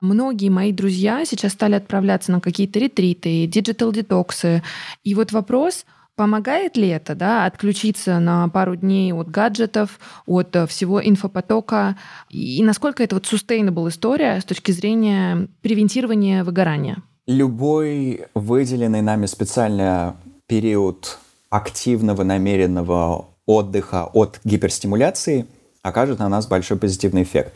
Многие мои друзья сейчас стали отправляться на какие-то ретриты, диджитал-детоксы. И вот вопрос — Помогает ли это, да, отключиться на пару дней от гаджетов, от э, всего инфопотока? И насколько это вот sustainable история с точки зрения превентирования выгорания? Любой выделенный нами специально период активного, намеренного отдыха от гиперстимуляции окажет на нас большой позитивный эффект.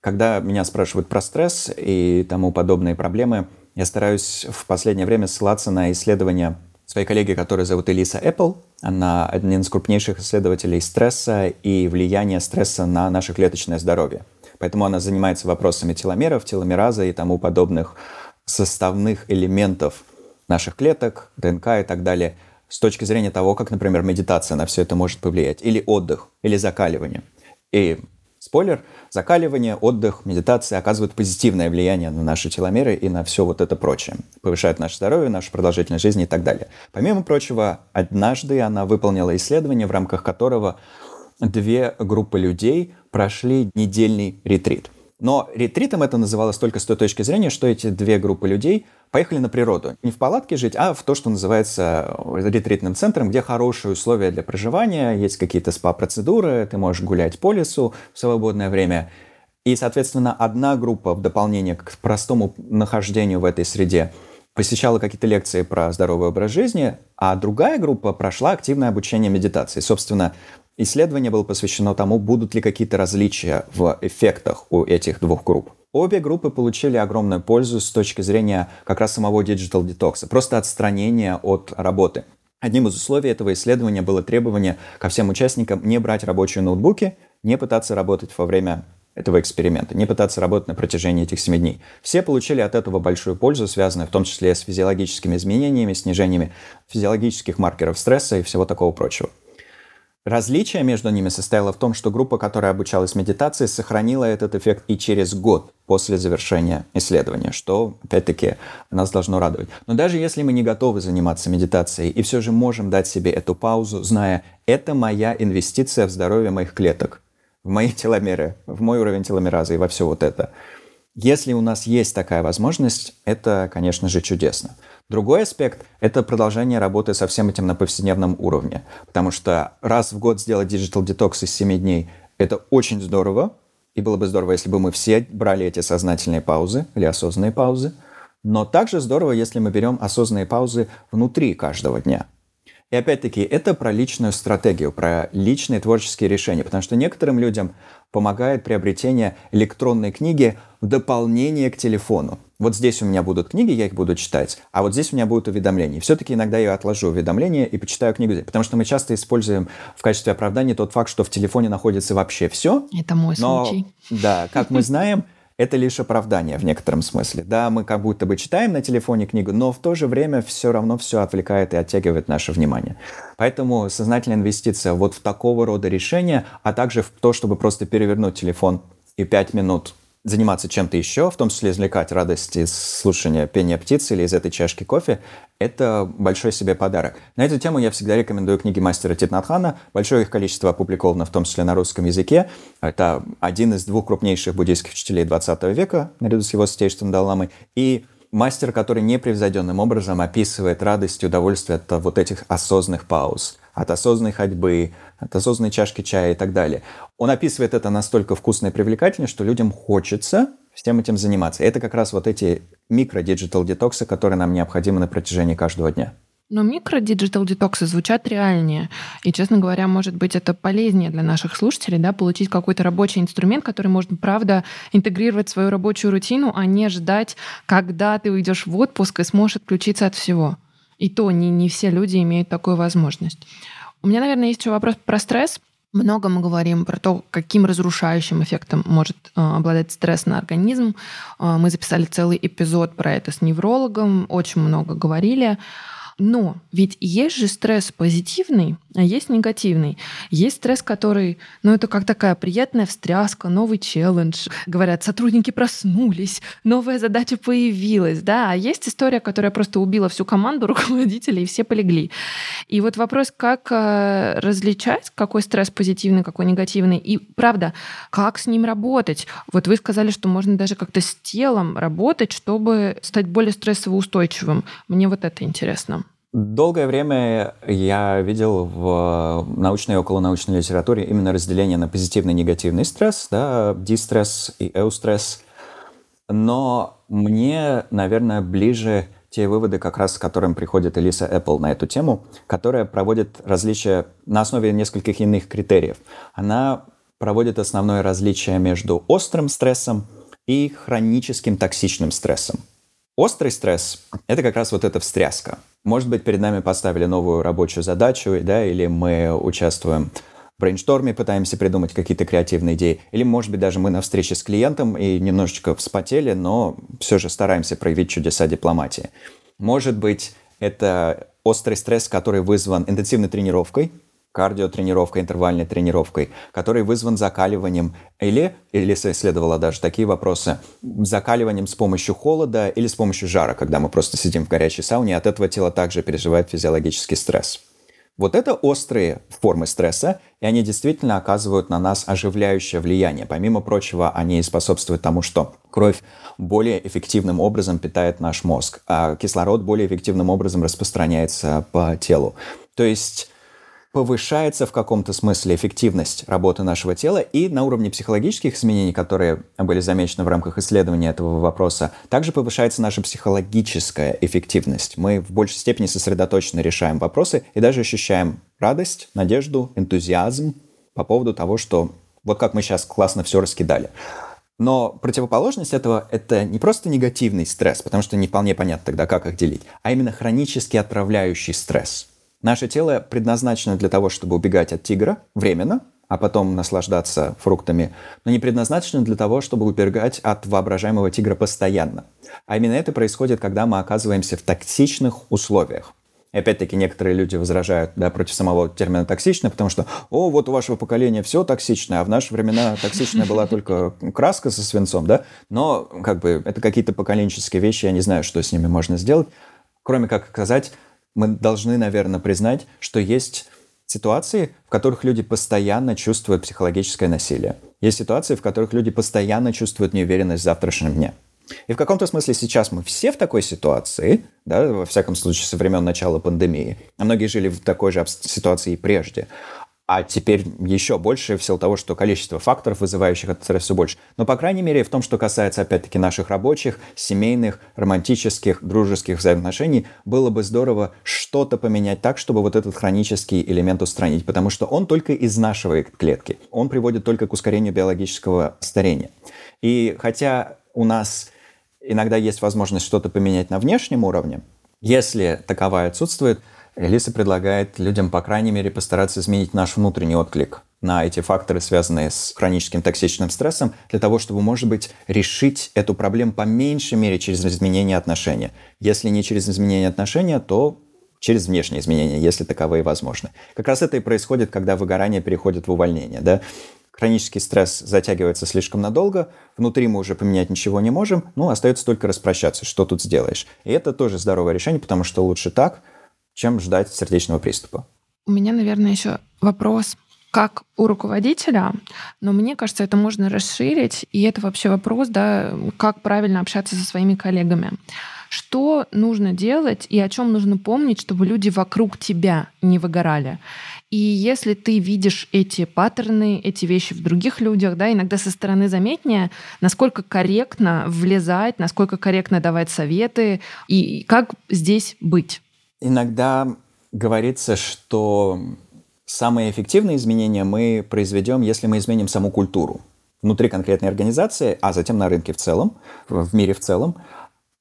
Когда меня спрашивают про стресс и тому подобные проблемы, я стараюсь в последнее время ссылаться на исследования своей коллеги, которая зовут Элиса Эппл. Она один из крупнейших исследователей стресса и влияния стресса на наше клеточное здоровье. Поэтому она занимается вопросами теломеров, теломераза и тому подобных составных элементов наших клеток, ДНК и так далее, с точки зрения того, как, например, медитация на все это может повлиять, или отдых, или закаливание. И Спойлер, закаливание, отдых, медитация оказывают позитивное влияние на наши теломеры и на все вот это прочее. Повышает наше здоровье, нашу продолжительность жизни и так далее. Помимо прочего, однажды она выполнила исследование, в рамках которого две группы людей прошли недельный ретрит – но ретритом это называлось только с той точки зрения, что эти две группы людей поехали на природу. Не в палатке жить, а в то, что называется ретритным центром, где хорошие условия для проживания, есть какие-то спа-процедуры, ты можешь гулять по лесу в свободное время. И, соответственно, одна группа в дополнение к простому нахождению в этой среде посещала какие-то лекции про здоровый образ жизни, а другая группа прошла активное обучение медитации. Собственно, Исследование было посвящено тому, будут ли какие-то различия в эффектах у этих двух групп. Обе группы получили огромную пользу с точки зрения как раз самого диджитал детокса, просто отстранения от работы. Одним из условий этого исследования было требование ко всем участникам не брать рабочие ноутбуки, не пытаться работать во время этого эксперимента, не пытаться работать на протяжении этих 7 дней. Все получили от этого большую пользу, связанную в том числе с физиологическими изменениями, снижениями физиологических маркеров стресса и всего такого прочего. Различие между ними состояло в том, что группа, которая обучалась медитации, сохранила этот эффект и через год после завершения исследования, что, опять-таки, нас должно радовать. Но даже если мы не готовы заниматься медитацией и все же можем дать себе эту паузу, зная, это моя инвестиция в здоровье моих клеток, в мои теломеры, в мой уровень теломеразы и во все вот это. Если у нас есть такая возможность, это, конечно же, чудесно. Другой аспект — это продолжение работы со всем этим на повседневном уровне. Потому что раз в год сделать диджитал детокс из 7 дней — это очень здорово. И было бы здорово, если бы мы все брали эти сознательные паузы или осознанные паузы. Но также здорово, если мы берем осознанные паузы внутри каждого дня. И опять-таки, это про личную стратегию, про личные творческие решения, потому что некоторым людям помогает приобретение электронной книги в дополнение к телефону. Вот здесь у меня будут книги, я их буду читать, а вот здесь у меня будут уведомления. Все-таки иногда я отложу уведомления и почитаю книгу потому что мы часто используем в качестве оправдания тот факт, что в телефоне находится вообще все. Это мой но, случай. Да, как мы знаем, [laughs] это лишь оправдание в некотором смысле. Да, мы как будто бы читаем на телефоне книгу, но в то же время все равно все отвлекает и оттягивает наше внимание. Поэтому сознательная инвестиция вот в такого рода решения, а также в то, чтобы просто перевернуть телефон и пять минут заниматься чем-то еще, в том числе извлекать радость из слушания пения птиц или из этой чашки кофе, это большой себе подарок. На эту тему я всегда рекомендую книги мастера Титнатхана. Большое их количество опубликовано, в том числе на русском языке. Это один из двух крупнейших буддийских учителей 20 века, наряду с его святейшеством Далламой. И мастер, который непревзойденным образом описывает радость и удовольствие от вот этих осознанных пауз, от осознанной ходьбы, от осознанной чашки чая и так далее. Он описывает это настолько вкусно и привлекательно, что людям хочется всем этим заниматься. Это как раз вот эти микро-диджитал-детоксы, которые нам необходимы на протяжении каждого дня. Но микро-диджитал детоксы звучат реальнее. И, честно говоря, может быть, это полезнее для наших слушателей, да, получить какой-то рабочий инструмент, который можно, правда, интегрировать в свою рабочую рутину, а не ждать, когда ты уйдешь в отпуск и сможешь отключиться от всего. И то не, не все люди имеют такую возможность. У меня, наверное, есть еще вопрос про стресс. Много мы говорим про то, каким разрушающим эффектом может э, обладать стресс на организм. Э, мы записали целый эпизод про это с неврологом, очень много говорили. Но ведь есть же стресс позитивный, а есть негативный. Есть стресс, который, ну, это как такая приятная встряска, новый челлендж. Говорят, сотрудники проснулись, новая задача появилась, да. А есть история, которая просто убила всю команду [laughs] руководителей, и все полегли. И вот вопрос, как э, различать, какой стресс позитивный, какой негативный, и правда, как с ним работать. Вот вы сказали, что можно даже как-то с телом работать, чтобы стать более стрессово устойчивым. Мне вот это интересно. Долгое время я видел в научной и околонаучной литературе именно разделение на позитивный и негативный стресс, да, дистресс и эустресс. Но мне, наверное, ближе те выводы, как раз с которым приходит Элиса Apple на эту тему, которая проводит различия на основе нескольких иных критериев. Она проводит основное различие между острым стрессом и хроническим токсичным стрессом. Острый стресс – это как раз вот эта встряска. Может быть, перед нами поставили новую рабочую задачу, да, или мы участвуем в брейншторме, пытаемся придумать какие-то креативные идеи, или, может быть, даже мы на встрече с клиентом и немножечко вспотели, но все же стараемся проявить чудеса дипломатии. Может быть, это острый стресс, который вызван интенсивной тренировкой, кардиотренировкой, интервальной тренировкой, который вызван закаливанием или, или следовало даже такие вопросы, закаливанием с помощью холода или с помощью жара, когда мы просто сидим в горячей сауне, от этого тело также переживает физиологический стресс. Вот это острые формы стресса, и они действительно оказывают на нас оживляющее влияние. Помимо прочего, они способствуют тому, что кровь более эффективным образом питает наш мозг, а кислород более эффективным образом распространяется по телу. То есть повышается в каком-то смысле эффективность работы нашего тела, и на уровне психологических изменений, которые были замечены в рамках исследования этого вопроса, также повышается наша психологическая эффективность. Мы в большей степени сосредоточенно решаем вопросы и даже ощущаем радость, надежду, энтузиазм по поводу того, что вот как мы сейчас классно все раскидали. Но противоположность этого — это не просто негативный стресс, потому что не вполне понятно тогда, как их делить, а именно хронически отравляющий стресс — Наше тело предназначено для того, чтобы убегать от тигра временно, а потом наслаждаться фруктами, но не предназначено для того, чтобы убегать от воображаемого тигра постоянно. А именно это происходит, когда мы оказываемся в токсичных условиях. И опять-таки некоторые люди возражают да, против самого термина «токсично», потому что «О, вот у вашего поколения все токсичное, а в наши времена токсичная была только краска со свинцом», да? Но как бы это какие-то поколенческие вещи, я не знаю, что с ними можно сделать, кроме как сказать, мы должны, наверное, признать, что есть ситуации, в которых люди постоянно чувствуют психологическое насилие. Есть ситуации, в которых люди постоянно чувствуют неуверенность в завтрашнем дне. И в каком-то смысле сейчас мы все в такой ситуации, да, во всяком случае, со времен начала пандемии, а многие жили в такой же ситуации и прежде а теперь еще больше в силу того, что количество факторов, вызывающих этот стресс, все больше. Но, по крайней мере, в том, что касается, опять-таки, наших рабочих, семейных, романтических, дружеских взаимоотношений, было бы здорово, что что-то поменять так, чтобы вот этот хронический элемент устранить, потому что он только изнашивает клетки, он приводит только к ускорению биологического старения. И хотя у нас иногда есть возможность что-то поменять на внешнем уровне, если таковая отсутствует, Элиса предлагает людям, по крайней мере, постараться изменить наш внутренний отклик на эти факторы, связанные с хроническим токсичным стрессом, для того, чтобы, может быть, решить эту проблему по меньшей мере через изменение отношения. Если не через изменение отношения, то через внешние изменения, если таковые возможны. Как раз это и происходит, когда выгорание переходит в увольнение. Да? Хронический стресс затягивается слишком надолго, внутри мы уже поменять ничего не можем, ну, остается только распрощаться, что тут сделаешь. И это тоже здоровое решение, потому что лучше так, чем ждать сердечного приступа. У меня, наверное, еще вопрос как у руководителя, но мне кажется, это можно расширить, и это вообще вопрос, да, как правильно общаться со своими коллегами. Что нужно делать и о чем нужно помнить, чтобы люди вокруг тебя не выгорали? И если ты видишь эти паттерны, эти вещи в других людях, да, иногда со стороны заметнее, насколько корректно влезать, насколько корректно давать советы и как здесь быть. Иногда говорится, что самые эффективные изменения мы произведем, если мы изменим саму культуру внутри конкретной организации, а затем на рынке в целом, в мире в целом.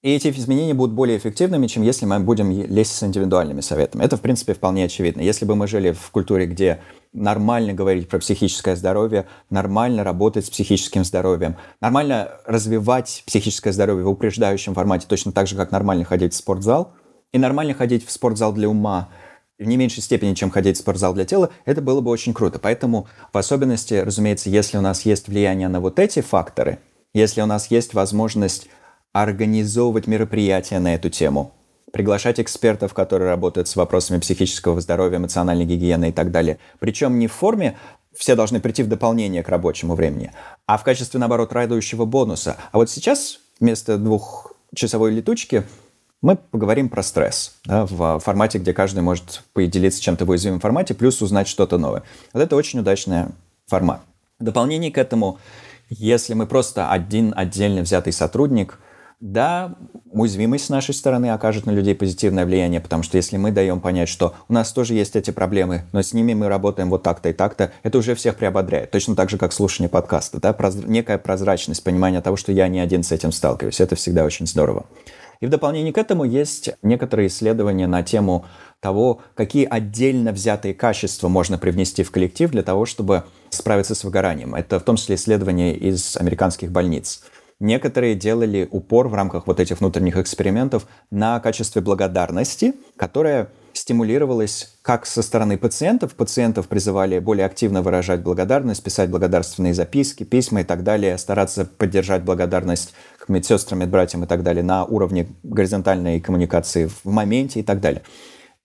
И эти изменения будут более эффективными, чем если мы будем лезть с индивидуальными советами. Это, в принципе, вполне очевидно. Если бы мы жили в культуре, где нормально говорить про психическое здоровье, нормально работать с психическим здоровьем, нормально развивать психическое здоровье в упреждающем формате, точно так же, как нормально ходить в спортзал, и нормально ходить в спортзал для ума, в не меньшей степени, чем ходить в спортзал для тела, это было бы очень круто. Поэтому, в особенности, разумеется, если у нас есть влияние на вот эти факторы, если у нас есть возможность организовывать мероприятия на эту тему, приглашать экспертов, которые работают с вопросами психического здоровья, эмоциональной гигиены и так далее. Причем не в форме все должны прийти в дополнение к рабочему времени, а в качестве, наоборот, радующего бонуса. А вот сейчас вместо двухчасовой летучки мы поговорим про стресс да, в формате, где каждый может поделиться чем-то в уязвимом формате, плюс узнать что-то новое. Вот это очень удачный формат. В дополнение к этому, если мы просто один отдельно взятый сотрудник, да, уязвимость с нашей стороны окажет на людей позитивное влияние, потому что если мы даем понять, что у нас тоже есть эти проблемы, но с ними мы работаем вот так-то и так-то, это уже всех приободряет. Точно так же, как слушание подкаста. Да? Проз... Некая прозрачность, понимание того, что я не один с этим сталкиваюсь. Это всегда очень здорово. И в дополнение к этому есть некоторые исследования на тему того, какие отдельно взятые качества можно привнести в коллектив для того, чтобы справиться с выгоранием. Это в том числе исследования из американских больниц. Некоторые делали упор в рамках вот этих внутренних экспериментов на качестве благодарности, которое стимулировалось как со стороны пациентов. Пациентов призывали более активно выражать благодарность, писать благодарственные записки, письма и так далее, стараться поддержать благодарность к медсестрам, медбратьям и так далее на уровне горизонтальной коммуникации в моменте и так далее.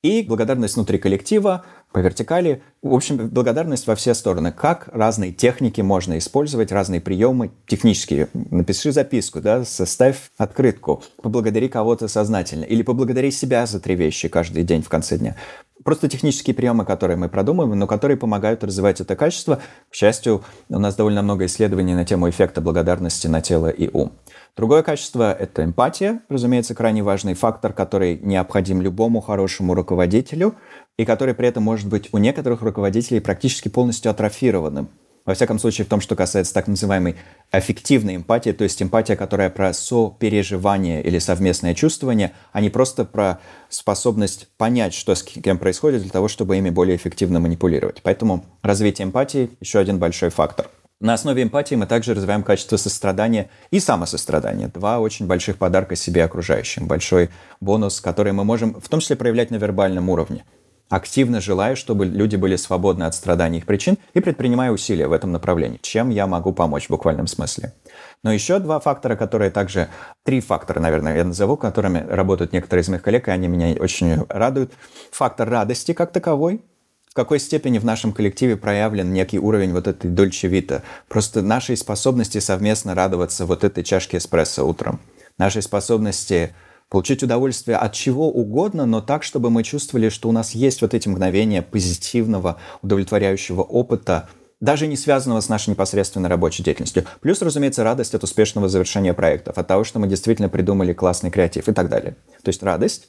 И благодарность внутри коллектива, по вертикали. В общем, благодарность во все стороны. Как разные техники можно использовать, разные приемы технические. Напиши записку, да, составь открытку, поблагодари кого-то сознательно. Или поблагодари себя за три вещи каждый день в конце дня. Просто технические приемы, которые мы продумываем, но которые помогают развивать это качество. К счастью, у нас довольно много исследований на тему эффекта благодарности на тело и ум. Другое качество – это эмпатия, разумеется, крайне важный фактор, который необходим любому хорошему руководителю и который при этом может быть у некоторых руководителей практически полностью атрофированным. Во всяком случае, в том, что касается так называемой аффективной эмпатии, то есть эмпатия, которая про сопереживание или совместное чувствование, а не просто про способность понять, что с кем происходит, для того, чтобы ими более эффективно манипулировать. Поэтому развитие эмпатии – еще один большой фактор. На основе эмпатии мы также развиваем качество сострадания и самосострадания. Два очень больших подарка себе окружающим. Большой бонус, который мы можем в том числе проявлять на вербальном уровне. Активно желаю, чтобы люди были свободны от страданий их причин и предпринимая усилия в этом направлении. Чем я могу помочь в буквальном смысле. Но еще два фактора, которые также... Три фактора, наверное, я назову, которыми работают некоторые из моих коллег, и они меня очень радуют. Фактор радости как таковой, какой степени в нашем коллективе проявлен некий уровень вот этой дольче вита. Просто нашей способности совместно радоваться вот этой чашке эспрессо утром. Нашей способности получить удовольствие от чего угодно, но так, чтобы мы чувствовали, что у нас есть вот эти мгновения позитивного, удовлетворяющего опыта, даже не связанного с нашей непосредственной рабочей деятельностью. Плюс, разумеется, радость от успешного завершения проектов, от того, что мы действительно придумали классный креатив и так далее. То есть радость,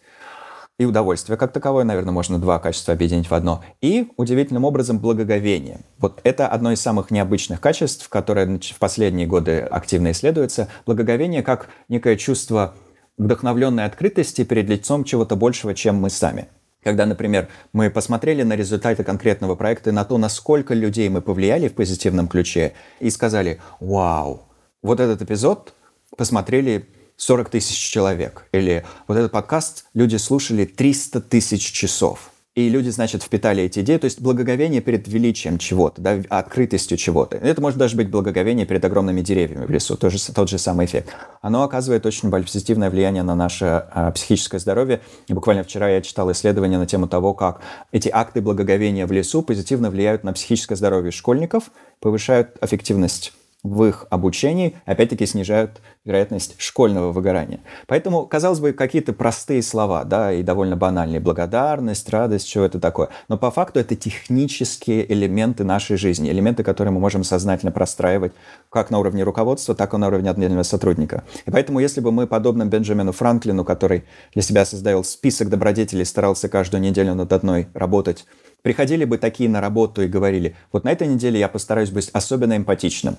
и удовольствие как таковое, наверное, можно два качества объединить в одно, и удивительным образом благоговение. Вот это одно из самых необычных качеств, которое в последние годы активно исследуется. Благоговение как некое чувство вдохновленной открытости перед лицом чего-то большего, чем мы сами. Когда, например, мы посмотрели на результаты конкретного проекта, на то, насколько людей мы повлияли в позитивном ключе, и сказали, вау, вот этот эпизод посмотрели 40 тысяч человек. Или вот этот подкаст люди слушали 300 тысяч часов. И люди, значит, впитали эти идеи, то есть благоговение перед величием чего-то, да, открытостью чего-то. Это может даже быть благоговение перед огромными деревьями в лесу, тоже, тот же самый эффект. Оно оказывает очень позитивное влияние на наше а, психическое здоровье. И буквально вчера я читал исследование на тему того, как эти акты благоговения в лесу позитивно влияют на психическое здоровье школьников, повышают эффективность в их обучении, опять-таки снижают вероятность школьного выгорания. Поэтому, казалось бы, какие-то простые слова, да, и довольно банальные. Благодарность, радость, что это такое. Но по факту это технические элементы нашей жизни, элементы, которые мы можем сознательно простраивать как на уровне руководства, так и на уровне отдельного сотрудника. И поэтому, если бы мы, подобно Бенджамину Франклину, который для себя создал список добродетелей, старался каждую неделю над одной работать, приходили бы такие на работу и говорили, вот на этой неделе я постараюсь быть особенно эмпатичным,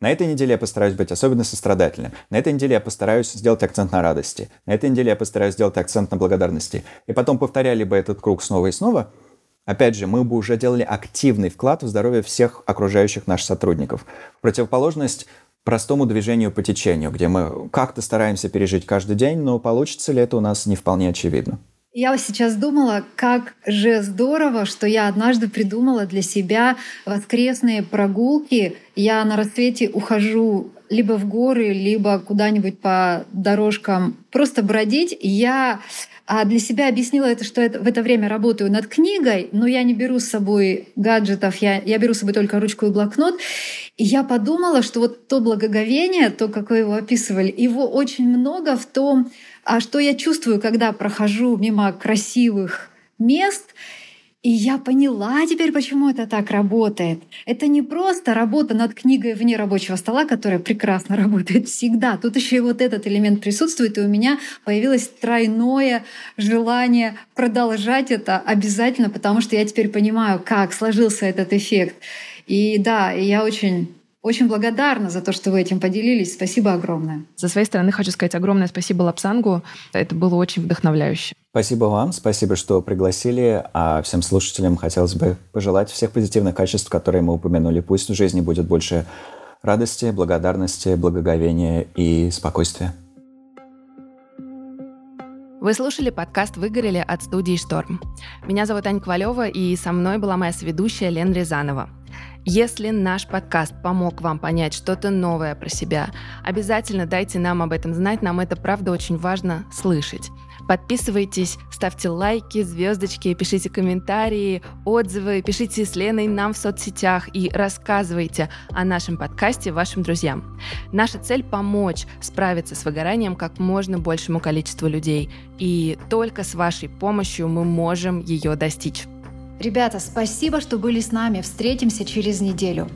на этой неделе я постараюсь быть особенно сострадательным. На этой неделе я постараюсь сделать акцент на радости. На этой неделе я постараюсь сделать акцент на благодарности. И потом повторяли бы этот круг снова и снова. Опять же, мы бы уже делали активный вклад в здоровье всех окружающих наших сотрудников. В противоположность простому движению по течению, где мы как-то стараемся пережить каждый день, но получится ли это у нас не вполне очевидно. Я сейчас думала, как же здорово, что я однажды придумала для себя воскресные прогулки. Я на рассвете ухожу либо в горы, либо куда-нибудь по дорожкам просто бродить. Я а для себя объяснила это, что это, в это время работаю над книгой, но я не беру с собой гаджетов, я, я беру с собой только ручку и блокнот. И я подумала, что вот то благоговение, то, как вы его описывали, его очень много в том, а что я чувствую, когда прохожу мимо красивых мест, и я поняла теперь, почему это так работает. Это не просто работа над книгой вне рабочего стола, которая прекрасно [laughs] работает всегда. Тут еще и вот этот элемент присутствует, и у меня появилось тройное желание продолжать это обязательно, потому что я теперь понимаю, как сложился этот эффект. И да, я очень очень благодарна за то, что вы этим поделились. Спасибо огромное. За своей стороны хочу сказать огромное спасибо Лапсангу. Это было очень вдохновляюще. Спасибо вам, спасибо, что пригласили. А всем слушателям хотелось бы пожелать всех позитивных качеств, которые мы упомянули. Пусть в жизни будет больше радости, благодарности, благоговения и спокойствия. Вы слушали подкаст «Выгорели» от студии «Шторм». Меня зовут Аня Ковалева, и со мной была моя сведущая Лен Рязанова. Если наш подкаст помог вам понять что-то новое про себя, обязательно дайте нам об этом знать, нам это правда очень важно слышать. Подписывайтесь, ставьте лайки, звездочки, пишите комментарии, отзывы, пишите с Леной нам в соцсетях и рассказывайте о нашем подкасте вашим друзьям. Наша цель — помочь справиться с выгоранием как можно большему количеству людей. И только с вашей помощью мы можем ее достичь. Ребята, спасибо, что были с нами. Встретимся через неделю.